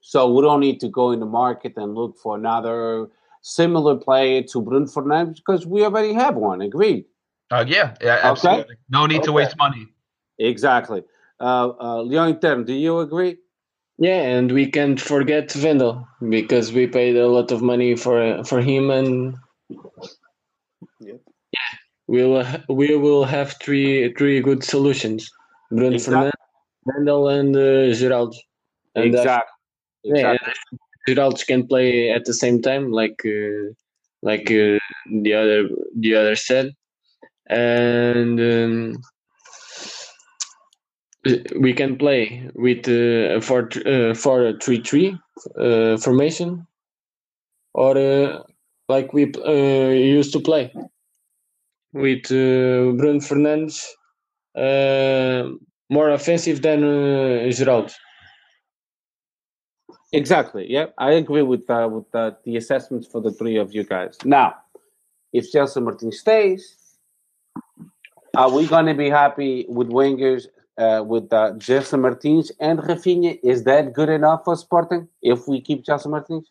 So we don't need to go in the market and look for another similar player to Bruno Fernandes because we already have one. Agreed. Uh, yeah, yeah, absolutely. No need to waste money. Exactly. Uh, uh, Leon Intern, do you agree? Yeah, and we can't forget Wendel because we paid a lot of money for for him, and Yep. yeah, we will we will have three three good solutions: Bruno Exact- Fernandes, Wendel, and uh, Geraldo. And exactly. yeah, Exactly. Geraldo can play at the same time, like uh, like uh, the other the other said, and. Um, we can play with uh, a four uh, four three three uh, formation or uh, like we uh, used to play with uh, Bruno Fernandes uh, more offensive than uh, Geraldo. Exactly. Yeah, I agree with with the assessments for the three of you guys. Now, if Gelson Martin stays, are we going to be happy with wingers uh, with uh, Gelson Martins and Rafinha? Is that good enough for Sporting if we keep Gelson Martins?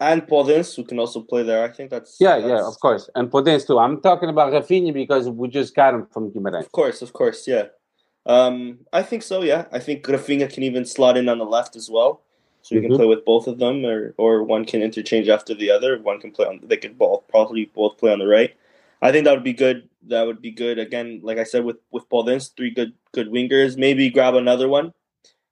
And Podence, who can also play there. I think that's Yeah, that's, yeah, of course. And Podence too. I'm talking about Rafinha because we just got him from Guimarães. Of course, of course, yeah. Um, I think so. Yeah, I think Rafinha can even slot in on the left as well, so you Mhm. can play with both of them, or or one can interchange after the other. One can play on. They could both probably both play on the right. I think that would be good. That would be good. Again, like I said, with with Podence, three good good wingers. Maybe grab another one,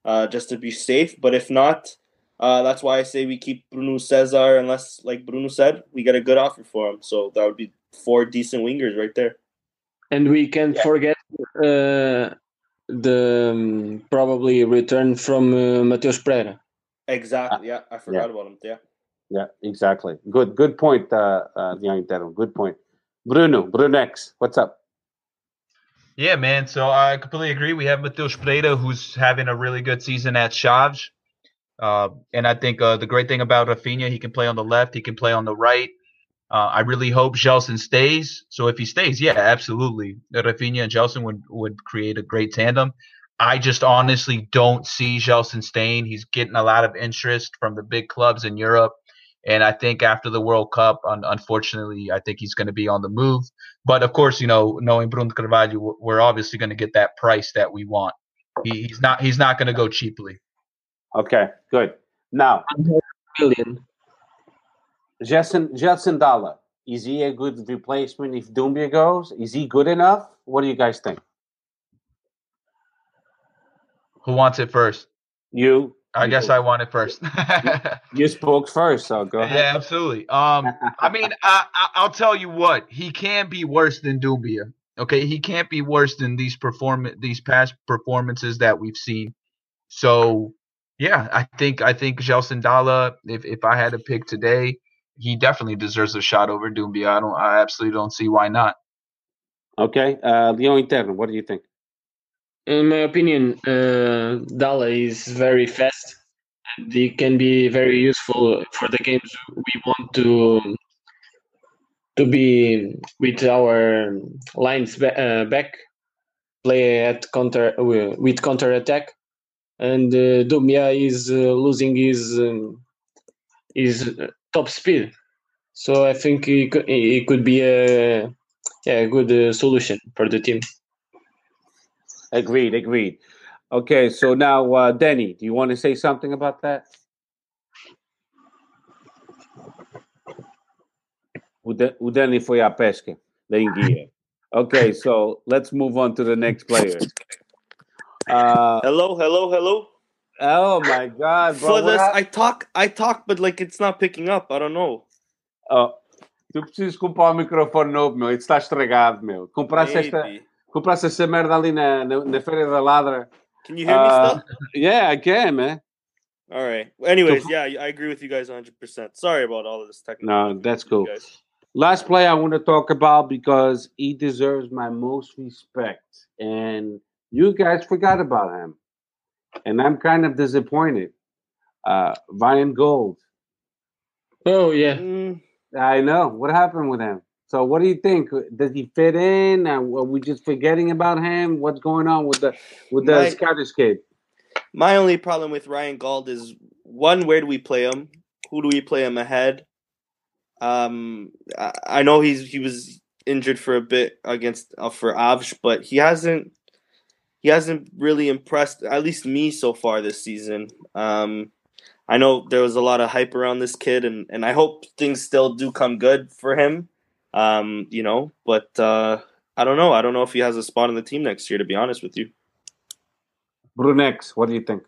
uh, just to be safe. But if not, uh, that's why I say we keep Bruno Cesar. Unless, like Bruno said, we get a good offer for him. So that would be four decent wingers right there. And we can't forget uh, the um, probably return from uh, Matheus Pereira. Exactly. Yeah, I forgot about him. Yeah. Yeah, exactly. Good, good point, uh, uh, young Terrell. Good point. Bruno, Brunex, what's up? Yeah, man. So I completely agree. We have Matheus Pereira, who's having a really good season at Chaves. Uh, and I think uh, the great thing about Rafinha, he can play on the left, he can play on the right. Uh, I really hope Gelson stays. So if he stays, yeah, absolutely. Rafinha and Gelson would, would create a great tandem. I just honestly don't see Gelson staying. He's getting a lot of interest from the big clubs in Europe. And I think after the World Cup, un- unfortunately, I think he's going to be on the move. But of course, you know, knowing Bruno Carvalho, we're- we're obviously going to get that price that we want. He, he's not. He's not going to go cheaply. Okay, good. Now, Million. Gelson, Gelson Dala, is he a good replacement if Doumbia goes? Is he good enough? What do you guys think? Who wants it first? You, I guess. I want it first. you spoke first, so go ahead. Yeah, absolutely. Um, I mean, I, I, I'll tell you what, he can be worse than Doumbia. Okay, he can't be worse than these perform these past performances that we've seen. So, yeah, I think I think Gelson Dala. If if I had to pick today, he definitely deserves a shot over Doumbia. I don't. I absolutely don't see why not. Okay, uh, Leon Interno, what do you think? In my opinion, uh, Dala is very fast and he can be very useful for the games we want to to be with our lines uh, back, play at counter uh, with counter attack, and uh, Doumbia is uh, losing his um, his uh, top speed. So I think he could, could be a yeah, a good uh, solution for the team. Agreed, agreed. Okay, so now, uh, Denny, do you want to say something about that? O, De- Denny foi à pesca da enguia. Okay, so let's move on to the next player. Uh, Hello, hello, hello. oh my God, bro. For this, I talk, I talk, but like it's not picking up. I don't know. Oh, tu precisas comprar um microfone novo, meu. Está estragado, meu. Compraste esta, Maybe. compraste essa merda ali na, na, na Feira da Ladra. Can you hear me Uh, still? Yeah, I can, man. All right. Anyways, yeah, I agree with you guys 100%. Sorry about all of this technical. No, that's cool. Last player I want to talk about because he deserves my most respect. And you guys forgot about him. And I'm kind of disappointed. Uh, Ryan Gauld. Oh yeah. Mm, I know. What happened with him? So what do you think? Does he fit in? Uh, Are we just forgetting about him? What's going on with the with the My- Scottish kid? my only problem with Ryan Gauld is one, where do we play him? Who do we play him ahead? Um, I, I know he's he was injured for a bit against uh, for Avsh, but he hasn't he hasn't really impressed at least me so far this season. Um, I know there was a lot of hype around this kid, and, and I hope things still do come good for him. Um, you know, but uh, I don't know. I don't know if he has a spot on the team next year. To be honest with you. Brunex, what do you think?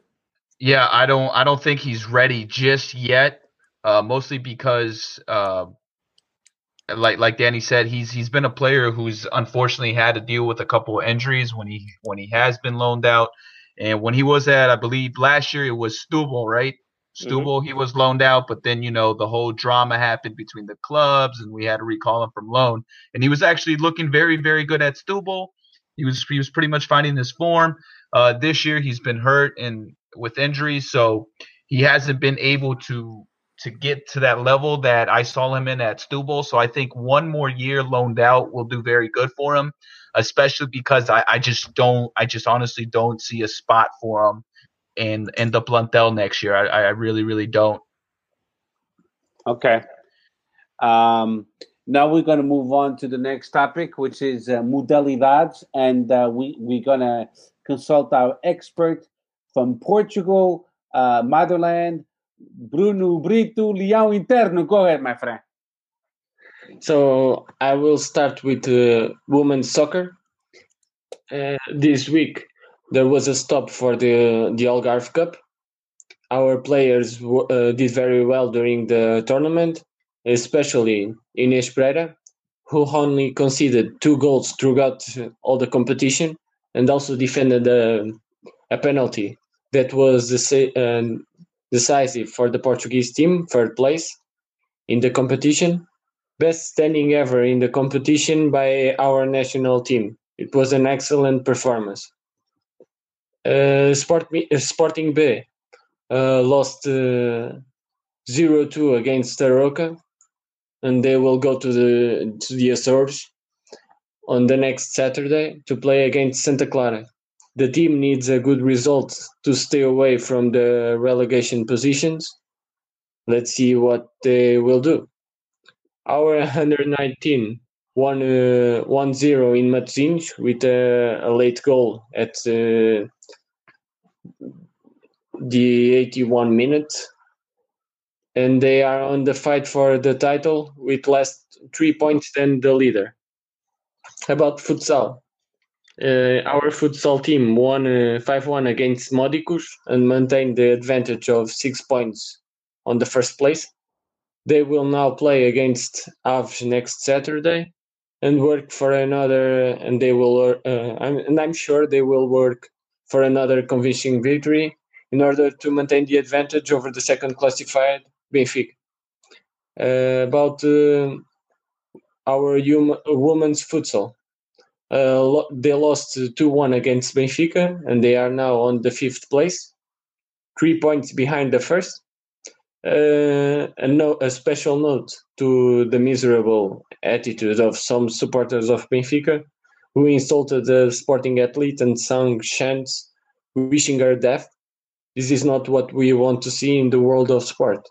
Yeah, I don't. I don't think he's ready just yet. Uh, mostly because, uh, like like Danny said, he's he's been a player who's unfortunately had to deal with a couple of injuries when he when he has been loaned out, and when he was at I believe last year it was Setúbal, right? Setúbal, mm-hmm. he was loaned out, but then you know the whole drama happened between the clubs, and we had to recall him from loan. And he was actually looking very, very good at Setúbal. He was he was pretty much finding his form. Uh, this year he's been hurt and with injuries, so he hasn't been able to to get to that level that I saw him in at Setúbal. So I think one more year loaned out will do very good for him, especially because I, I just don't, I just honestly don't see a spot for him in in the plantel next year. I, I really, really don't. Okay. Um, now we're going to move on to the next topic, which is uh, modalidades, and uh, we we're going to consult our expert from Portugal, uh, motherland, Bruno Brito, Leão Interno. Go ahead, my friend. So I will start with uh, women's soccer. Uh, this week there was a stop for the the Algarve Cup. Our players uh, did very well during the tournament, especially Inês Pereira, who only conceded two goals throughout all the competition and also defended a, a penalty that was uh, decisive for the Portuguese team, third place in the competition. Best standing ever in the competition by our national team. It was an excellent performance. Uh, Sport, uh, Sporting B uh, lost uh, 0-2 against Tarouca, and they will go to the to the Azores on the next Saturday to play against Santa Clara. The team needs a good result to stay away from the relegation positions. Let's see what they will do. Our 119 won uh, 1-0 in Matosinhos with a, a, late goal at uh, the 81 minutes. And they are on the fight for the title with less three points than the leader. About futsal? Uh, our futsal team won uh, 5-1 against Modicus and maintained the advantage of six points on the first place. They will now play against Aves next Saturday and work for another, and they will, uh, I'm, and I'm sure they will work for another convincing victory in order to maintain the advantage over the second classified Benfica. Uh, about uh, our women's futsal. Uh, they lost 2 1 against Benfica, and they are now on the fifth place, three points behind the first. Uh, a, no, a special note to the miserable attitude of some supporters of Benfica who insulted a sporting athlete and sung chants wishing her death. This is not what we want to see in the world of sport.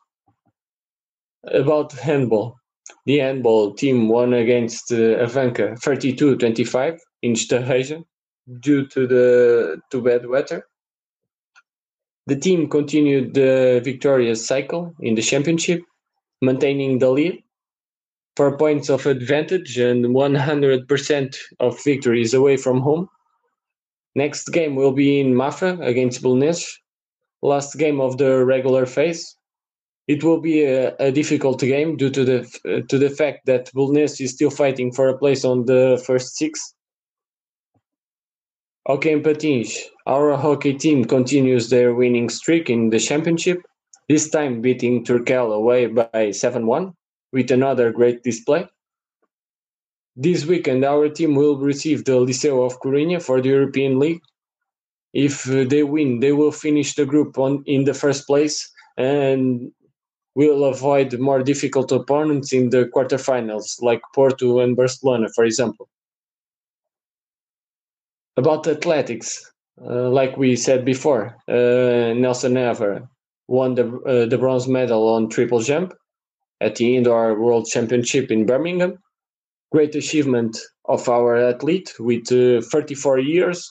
About handball. The handball team won against uh, Avanca 32-25 in Estarreja due to the to bad weather. The team continued the victorious cycle in the championship, maintaining the lead, four points of advantage and 100% of victories away from home. Next game will be in Mafra against Belenenses, last game of the regular phase. It will be a, a difficult game due to the uh, to the fact that Belenenses is still fighting for a place on the first six. Okay, in Patins, our hockey team continues their winning streak in the championship, this time beating Turquel away by 7 1 with another great display. This weekend, our team will receive the Liceo of Coruña for the European League. If they win, they will finish the group on in the first place and will avoid more difficult opponents in the quarterfinals, like Porto and Barcelona, for example. About athletics, uh, like we said before, uh, Nelson Évora won the, uh, the bronze medal on triple jump at the Indoor World Championship in Birmingham. Great achievement of our athlete with uh, 34 years,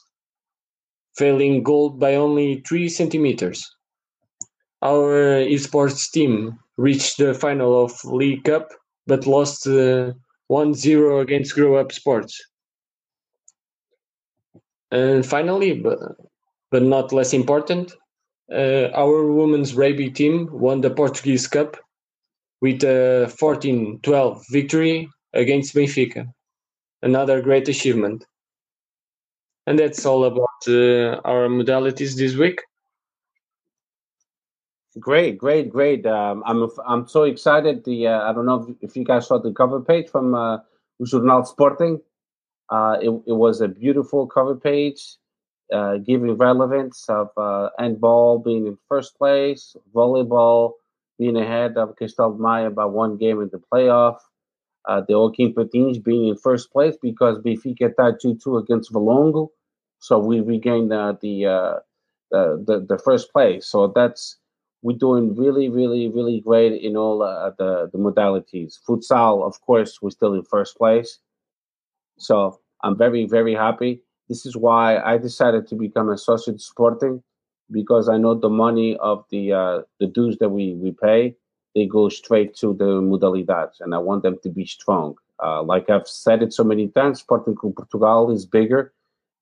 failing gold by only 3 centimeters our esports team reached the final of League Cup but lost uh, 1-0 against Grow Up Sports. And finally, but, but not less important, uh, our women's rugby team won the Portuguese Cup with a 14-12 victory against Benfica. Another great achievement. And that's all about uh, our modalities this week. Great, great, great. Um, I'm I'm so excited. The uh, I don't know if, you guys saw the cover page from uh, Jornal Sporting. Uh, it, it was a beautiful cover page, uh, giving relevance of uh, handball being in first place, volleyball being ahead of Cristal Maia by one game in the playoff, uh, the Joaquim Patins being in first place because Benfica tied 2-2 against Valongo. So we regained uh, the, uh, the, the the first place. So that's we're doing really, really, really great in all uh, the the modalities. Futsal, of course, we're still in first place. So I'm very, very happy. This is why I decided to become a associate sporting because I know the money of the uh, the dues that we we pay they go straight to the modalidades, and I want them to be strong. Uh, like I've said it so many times, Sporting Clube Portugal is bigger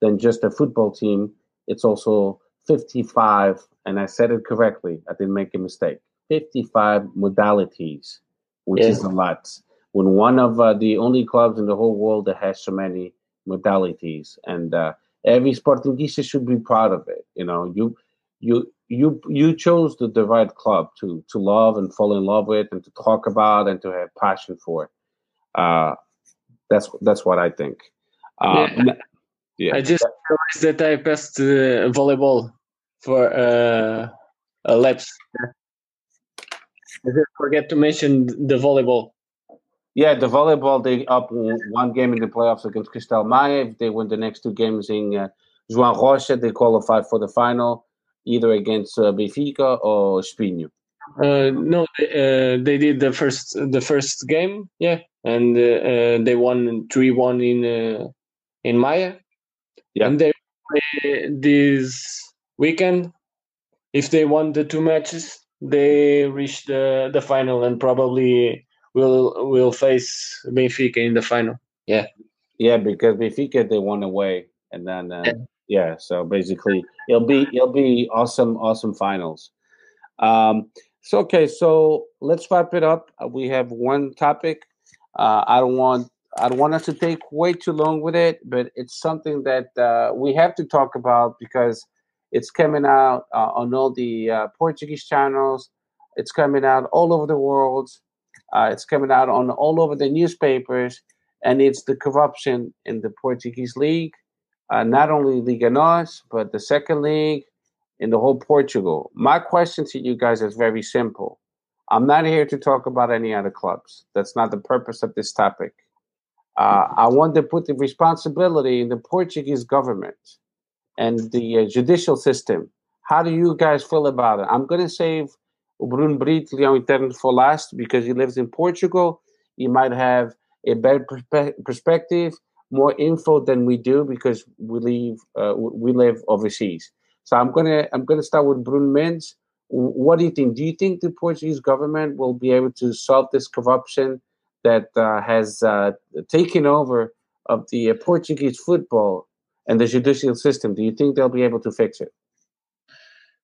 than just a football team. It's also 55, and I said it correctly. I didn't make a mistake. 55 modalities, which yeah. is a lot. When one of uh, the only clubs in the whole world that has so many modalities, and uh, every Sportingista should be proud of it. You know, you you you you chose the, the right club to to love and fall in love with and to talk about and to have passion for. Uh, that's that's what I think. Um, yeah. yeah. I just realized that I passed uh, volleyball for uh, a laps. I just forget to mention the volleyball. Yeah, the volleyball they up one game in the playoffs against Cristal Maia. If they win the next two games in uh, João Rocha, they qualify for the final either against uh, Benfica or Espinho? Uh, no, they, uh, they did the first the first game, yeah, and they won three one in uh, in Maia. Yeah, and they this weekend. If they won the two matches, they reach the the final and probably will will face Benfica in the final. Yeah, yeah, because Benfica they won away, and then uh, yeah. Yeah. so basically it'll be it'll be awesome, awesome finals. Um, so okay, so let's wrap it up. Uh, we have one topic. Uh, I don't want I don't want us to take way too long with it, but it's something that uh, we have to talk about because it's coming out uh, on all the uh, Portuguese channels. It's coming out all over the world. Uh, it's coming out on all over the newspapers, and it's the corruption in the Portuguese league uh, not only Liga NOS, but the second league in the whole Portugal. My question to you guys is very simple. I'm not here to talk about any other clubs. That's not the purpose of this topic. Uh, I want to put the responsibility in the Portuguese government and the uh, judicial system. How do you guys feel about it? I'm going to save Bruno Brito Leão for last because he lives in Portugal. He might have a better perspe- perspective more info than we do because we live uh, we live overseas. So I'm gonna I'm gonna start with Bruno Mendes. What do you think? Do you think the Portuguese government will be able to solve this corruption that uh, has uh, taken over of the uh, Portuguese football and the judicial system? Do you think they'll be able to fix it?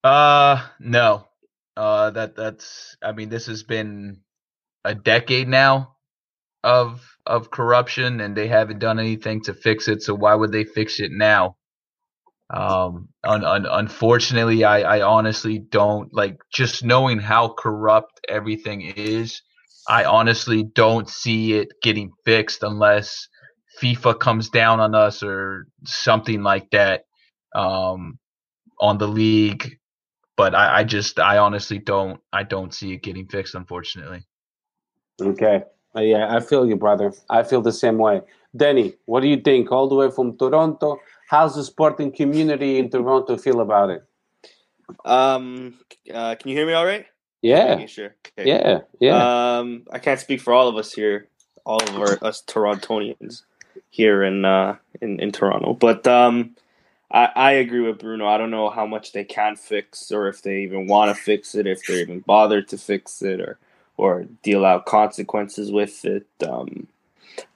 Uh, no. Uh, that that's. I mean, this has been a decade now of of corruption and they haven't done anything to fix it. So why would they fix it now? Um, un- un- unfortunately, I, I honestly don't like just knowing how corrupt everything is. I honestly don't see it getting fixed unless FIFA comes down on us or something like that um, on the league. But I, I just I honestly don't I don't see it getting fixed, unfortunately. Okay. Uh, yeah, I feel you, brother. I feel the same way. Denny, what do you think? All the way from Toronto, how's the sporting community in Toronto feel about it? Um, uh, can you hear me all right? Yeah. Sure. Okay. Yeah. Yeah. Um, I can't speak for all of us here, all of our us Torontonians here in uh in in Toronto, but um. I, I agree with Bruno. I don't know how much they can fix or if they even want to fix it, if they're even bothered to fix it, or or deal out consequences with it. Um,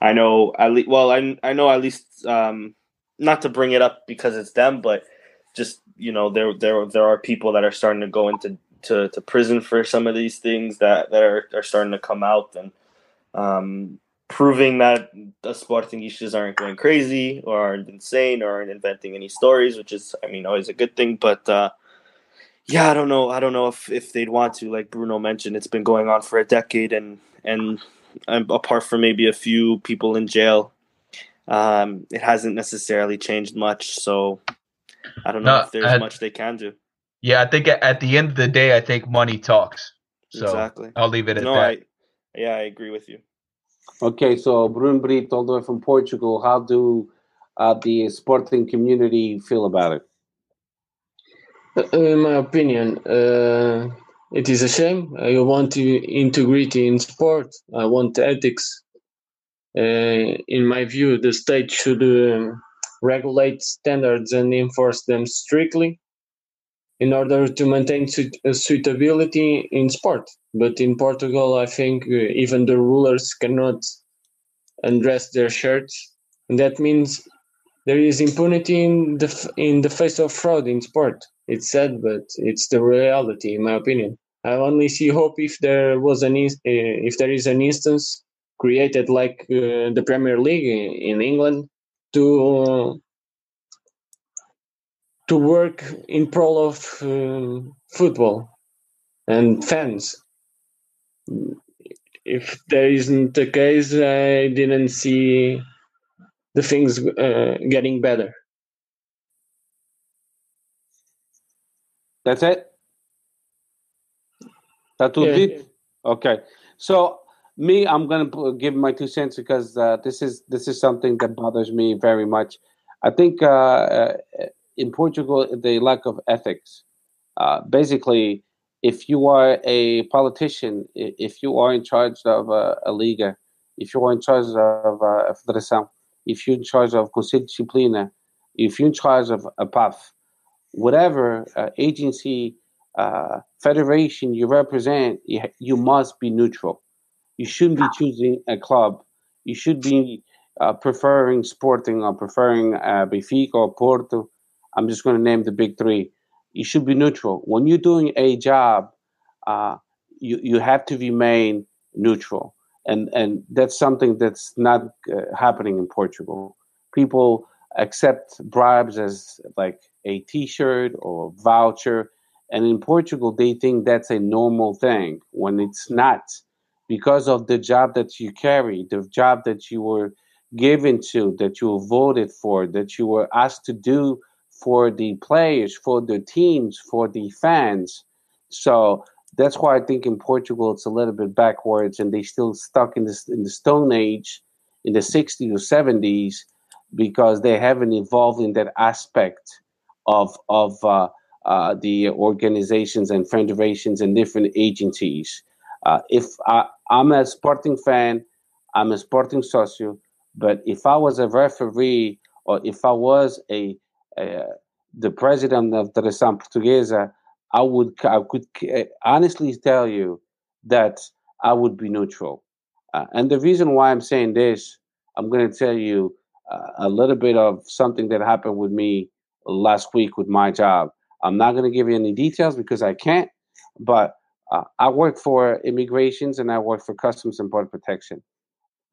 I know at least. Well, I I know at least um, not to bring it up because it's them, but just you know there there there are people that are starting to go into to, to prison for some of these things that that are, are starting to come out and um, proving that the Sportingistas aren't going crazy or aren't insane or aren't inventing any stories, which is I mean always a good thing, but. Uh, Yeah, I don't know. I don't know if, if they'd want to. Like Bruno mentioned, it's been going on for a decade, and and um, apart from maybe a few people in jail, um, it hasn't necessarily changed much. So I don't know No, if there's I- much they can do. Yeah, I think at, at the end of the day, I think money talks. So exactly. I'll leave it at No, that. I yeah, I agree with you. Okay, so Bruno Brito, all the way from Portugal. How do uh, the sporting community feel about it? Uh, In my opinion, uh, it is a shame. I want integrity in sport. I want ethics. Uh, in my view, the state should um, regulate standards and enforce them strictly in order to maintain uh, suitability in sport. But in Portugal, I think uh, even the rulers cannot undress their shirts, and that means there is impunity in the f- in the face of fraud in sport. It's sad, but it's the reality, in my opinion. I only see hope if there was an ins- uh, if there is an instance created like uh, the Premier League in, in England to uh, to work in pro of um, football and fans. If there isn't the case, I didn't see the things uh, getting better. That's it? That tudo Yeah. dito? Okay. So me, I'm gonna give my two cents because uh, this is this is something that bothers me very much. I think uh, uh, in Portugal the lack of ethics. Uh, basically, if you are a politician, if you are in charge of a, a liga, if you are in charge of uh, a federação, if you're in charge of Conselho de Disciplina, if you're in charge of a PAF, whatever uh, agency, uh, federation you represent, you, you must be neutral. You shouldn't be choosing a club. You should be uh, preferring Sporting or preferring uh, Benfica or Porto. I'm just going to name the big three. You should be neutral. When you're doing a job, uh, you, you have to remain neutral. And, and that's something that's not uh, happening in Portugal. People accept bribes as like a t-shirt or a voucher. And in portugal they think that's a normal thing when it's not. Because of the job that you carry the job that you were given to that you were voted for that you were asked to do for the players for the teams for the fans. So that's why i think in portugal it's a little bit backwards and they still stuck in this in the stone age in the 60s or 70s because they haven't evolved in that aspect of of uh, uh, the organizations and federations and different agencies. Uh, if I, I'm a sporting fan, I'm a sporting socio, but if I was a referee or if I was a, a the president of the Seleção Portuguesa, I would I could uh, honestly tell you that I would be neutral. Uh, and the reason why I'm saying this, I'm going to tell you uh, a little bit of something that happened with me last week with my job. I'm not going to give you any details because I can't, but uh, I work for immigrations and I work for customs and border protection.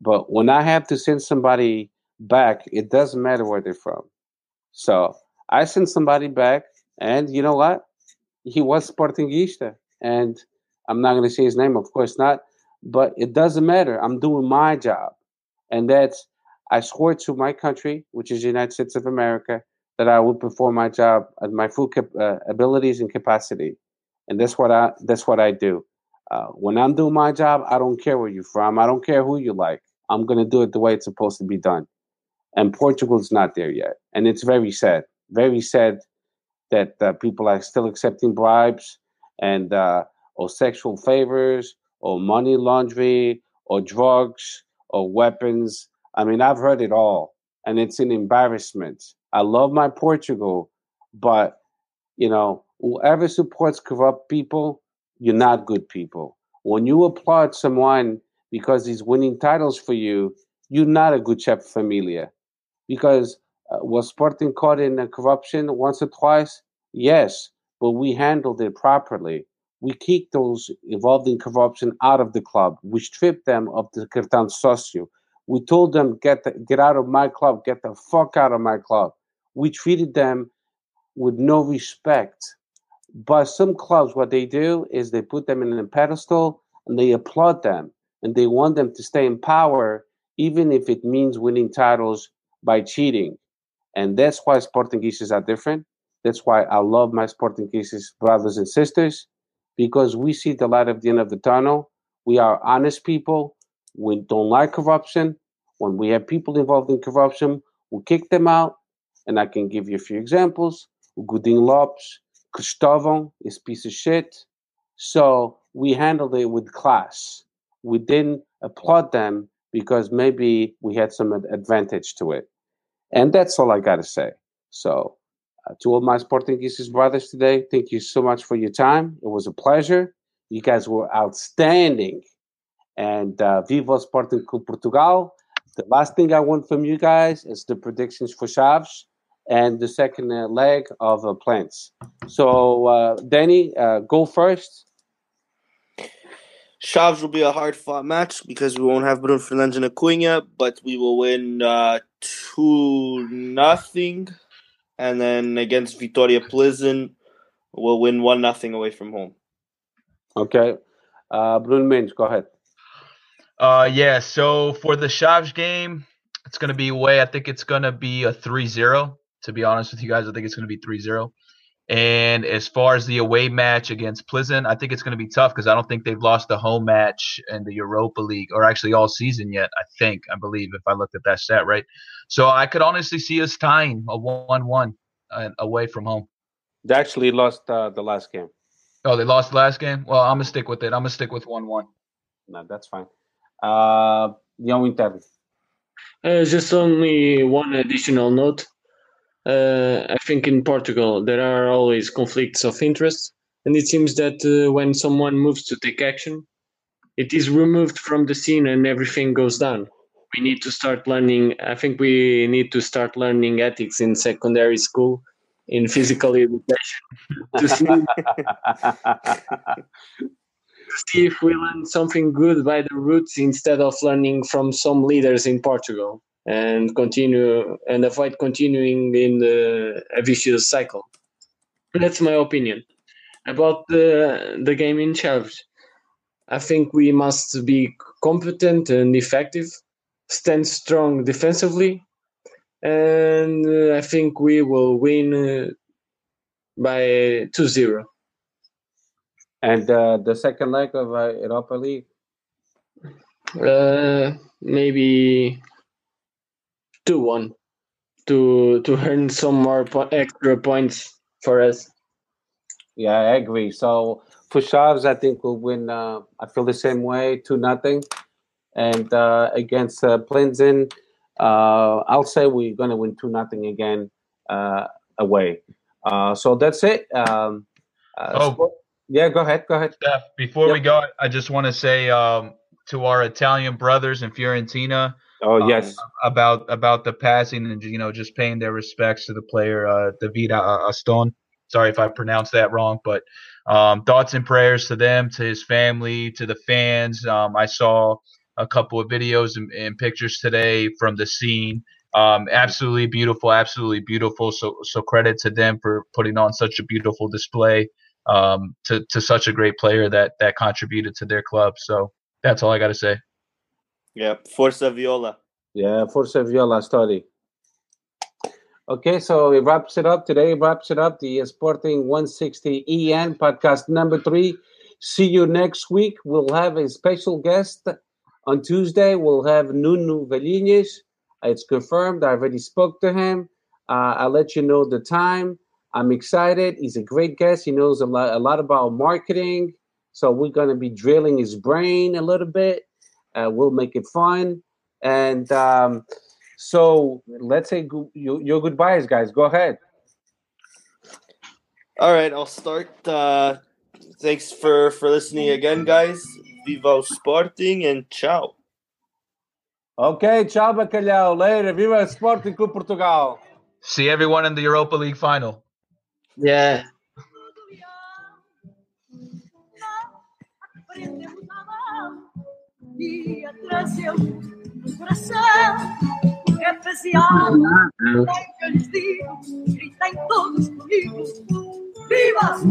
But when I have to send somebody back, it doesn't matter where they're from. So I sent somebody back, and you know what? He was Sportingista, and I'm not going to say his name, of course not, but it doesn't matter. I'm doing my job, and that's I swore to my country, which is the United States of America, that I would perform my job at my full cap- uh, abilities and capacity, and that's what I that's what I do. Uh, when I'm doing my job, I don't care where you're from. I don't care who you like. I'm going to do it the way it's supposed to be done. And Portugal's not there yet, and it's very sad. Very sad that uh, people are still accepting bribes and uh, or sexual favors or money laundering or drugs or weapons. I mean, I've heard it all, and it's an embarrassment. I love my Portugal, but you know, whoever supports corrupt people, you're not good people. When you applaud someone because he's winning titles for you, you're not a good chef familia. Because uh, was Sporting caught in uh, corruption once or twice? Yes, but we handled it properly. We kicked those involved in corruption out of the club. We stripped them of the cartão sócio. We told them, get, the, get out of my club, get the fuck out of my club. We treated them with no respect. But some clubs, what they do is they put them in a pedestal and they applaud them and they want them to stay in power, even if it means winning titles by cheating. And that's why Sporting Sportingistas are different. That's why I love my Sporting Sportingistas brothers and sisters because we see the light at the end of the tunnel. We are honest people. We don't like corruption. When we have people involved in corruption, we kick them out. And I can give you a few examples. Godinho Lopes, Cristóvão is piece of shit. So we handled it with class. We didn't applaud them because maybe we had some advantage to it. And that's all I got to say. So uh, to all my Sporting Sportingistas brothers today, thank you so much for your time. It was a pleasure. You guys were outstanding. And uh, Viva Sporting Clube Portugal. The last thing I want from you guys is the predictions for Chaves and the second uh, leg of uh, Plzen. So, uh, Danny, uh, go first. Chaves will be a hard fought match because we won't have Bruno Fernandes and Acuna, but we will win uh, 2 nothing and then against Vitoria Plzen, we'll win one nothing away from home. Okay, uh, Bruno Mendes, go ahead. Uh, yeah. So for the Chaves game, it's gonna be way. I think it's gonna be a 3-0. To be honest with you guys, I think it's gonna be 3-0. And as far as the away match against Plzen, I think it's going to be tough because I don't think they've lost the home match in the Europa League or actually all season yet. I think, I believe, if I looked at that stat right. So I could honestly see us tying a one-one uh, away from home. They actually lost uh, the last game. Oh, they lost the last game. Well, I'm gonna stick with it. I'm gonna stick with one-one. No, that's fine. Uh, Young Inter. Uh, just only one additional note. Uh, I think in Portugal there are always conflicts of interest, and it seems that uh, when someone moves to take action, it is removed from the scene and everything goes down. We need to start learning. I think we need to start learning ethics in secondary school, in physical education, to see, to see if we learn something good by the roots instead of learning from some leaders in Portugal and continue and avoid continuing in the, a vicious cycle. That's my opinion about the the game in charge. I think we must be competent and effective, stand strong defensively, and uh, I think we will win uh, by 2-0. And uh, the second leg of uh, Europa League? Uh, maybe two one to to earn some more po- extra points for us. Yeah, I agree. So for Chaves, I think we'll win. Uh, I feel the same way, two nothing, and uh, against uh, Plzen, uh, I'll say we're going to win two nothing again uh, away. Uh, so that's it. Um, uh, Oh. so- yeah, go ahead. Go ahead. Steph, before Yep. we go, I just want to say um, to our Italian brothers in Fiorentina Oh um, yes, about about the passing and you know just paying their respects to the player uh, David uh, Aston. Sorry if I pronounced that wrong, but um, thoughts and prayers to them, to his family, to the fans. Um, I saw a couple of videos and, and pictures today from the scene. Um, absolutely beautiful, absolutely beautiful. So so credit to them for putting on such a beautiful display um, to to such a great player that that contributed to their club. So that's all I got to say. Yeah, Forza Viola. yeah, Forza Viola story. Okay, so it wraps it up today. Wraps it up the Sporting 160 EN podcast number three. See you next week. We'll have a special guest on Tuesday. We'll have Nuno Velhinhas. It's confirmed. I already spoke to him. Uh, I'll let you know the time. I'm excited. He's a great guest. He knows a lot, a lot about marketing. So we're going to be drilling his brain a little bit. Uh, we'll make it fun. And um, so let's say go- your, your goodbyes, guys. Go ahead. All right, I'll start. Uh, thanks for for listening again, guys. Viva o Sporting and ciao. Okay, tchau, bacalhau. Later. Viva Sporting Clube Portugal. See everyone in the Europa League final. Yeah. E trazemos no coração especial. É que eu lhes digo, gritem todos comigo. Viva as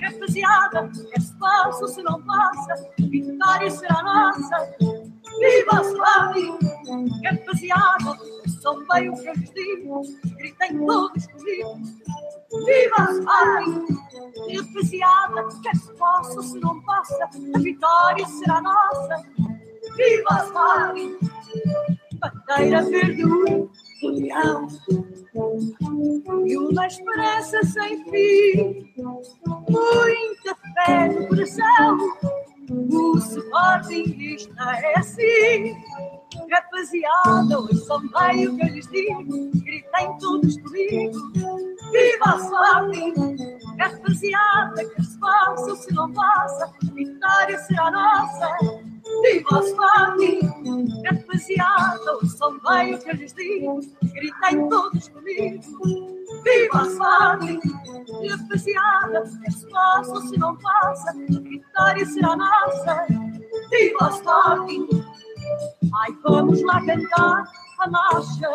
Rapaziada, é espaço se não passa, vitória será nossa. Viva a Sporting! Rapaziada, são bem o que eu lhes digo, gritem todos comigo. Viva a Sporting! Rapaziada, que espaço se não passa, a vitória será nossa. Viva Sporting! Bandeira verde, união e uma esperança sem fim. Muita fé no coração. O Sportingista é assim. Rapaziada, hoje são bem o que eu lhes digo. Gritem todos comigo. Viva a Sporting! Rapaziada, que se passa se não passa. Vitória será nossa. Viva a Sporting! Rapaziada, hoje são bem o que eu lhes digo. Gritem todos comigo. Viva a Sporting! Rapaziada, que se passa se não passa. Vitória será nossa. Viva a Sporting! Ai, vamos lá cantar a marcha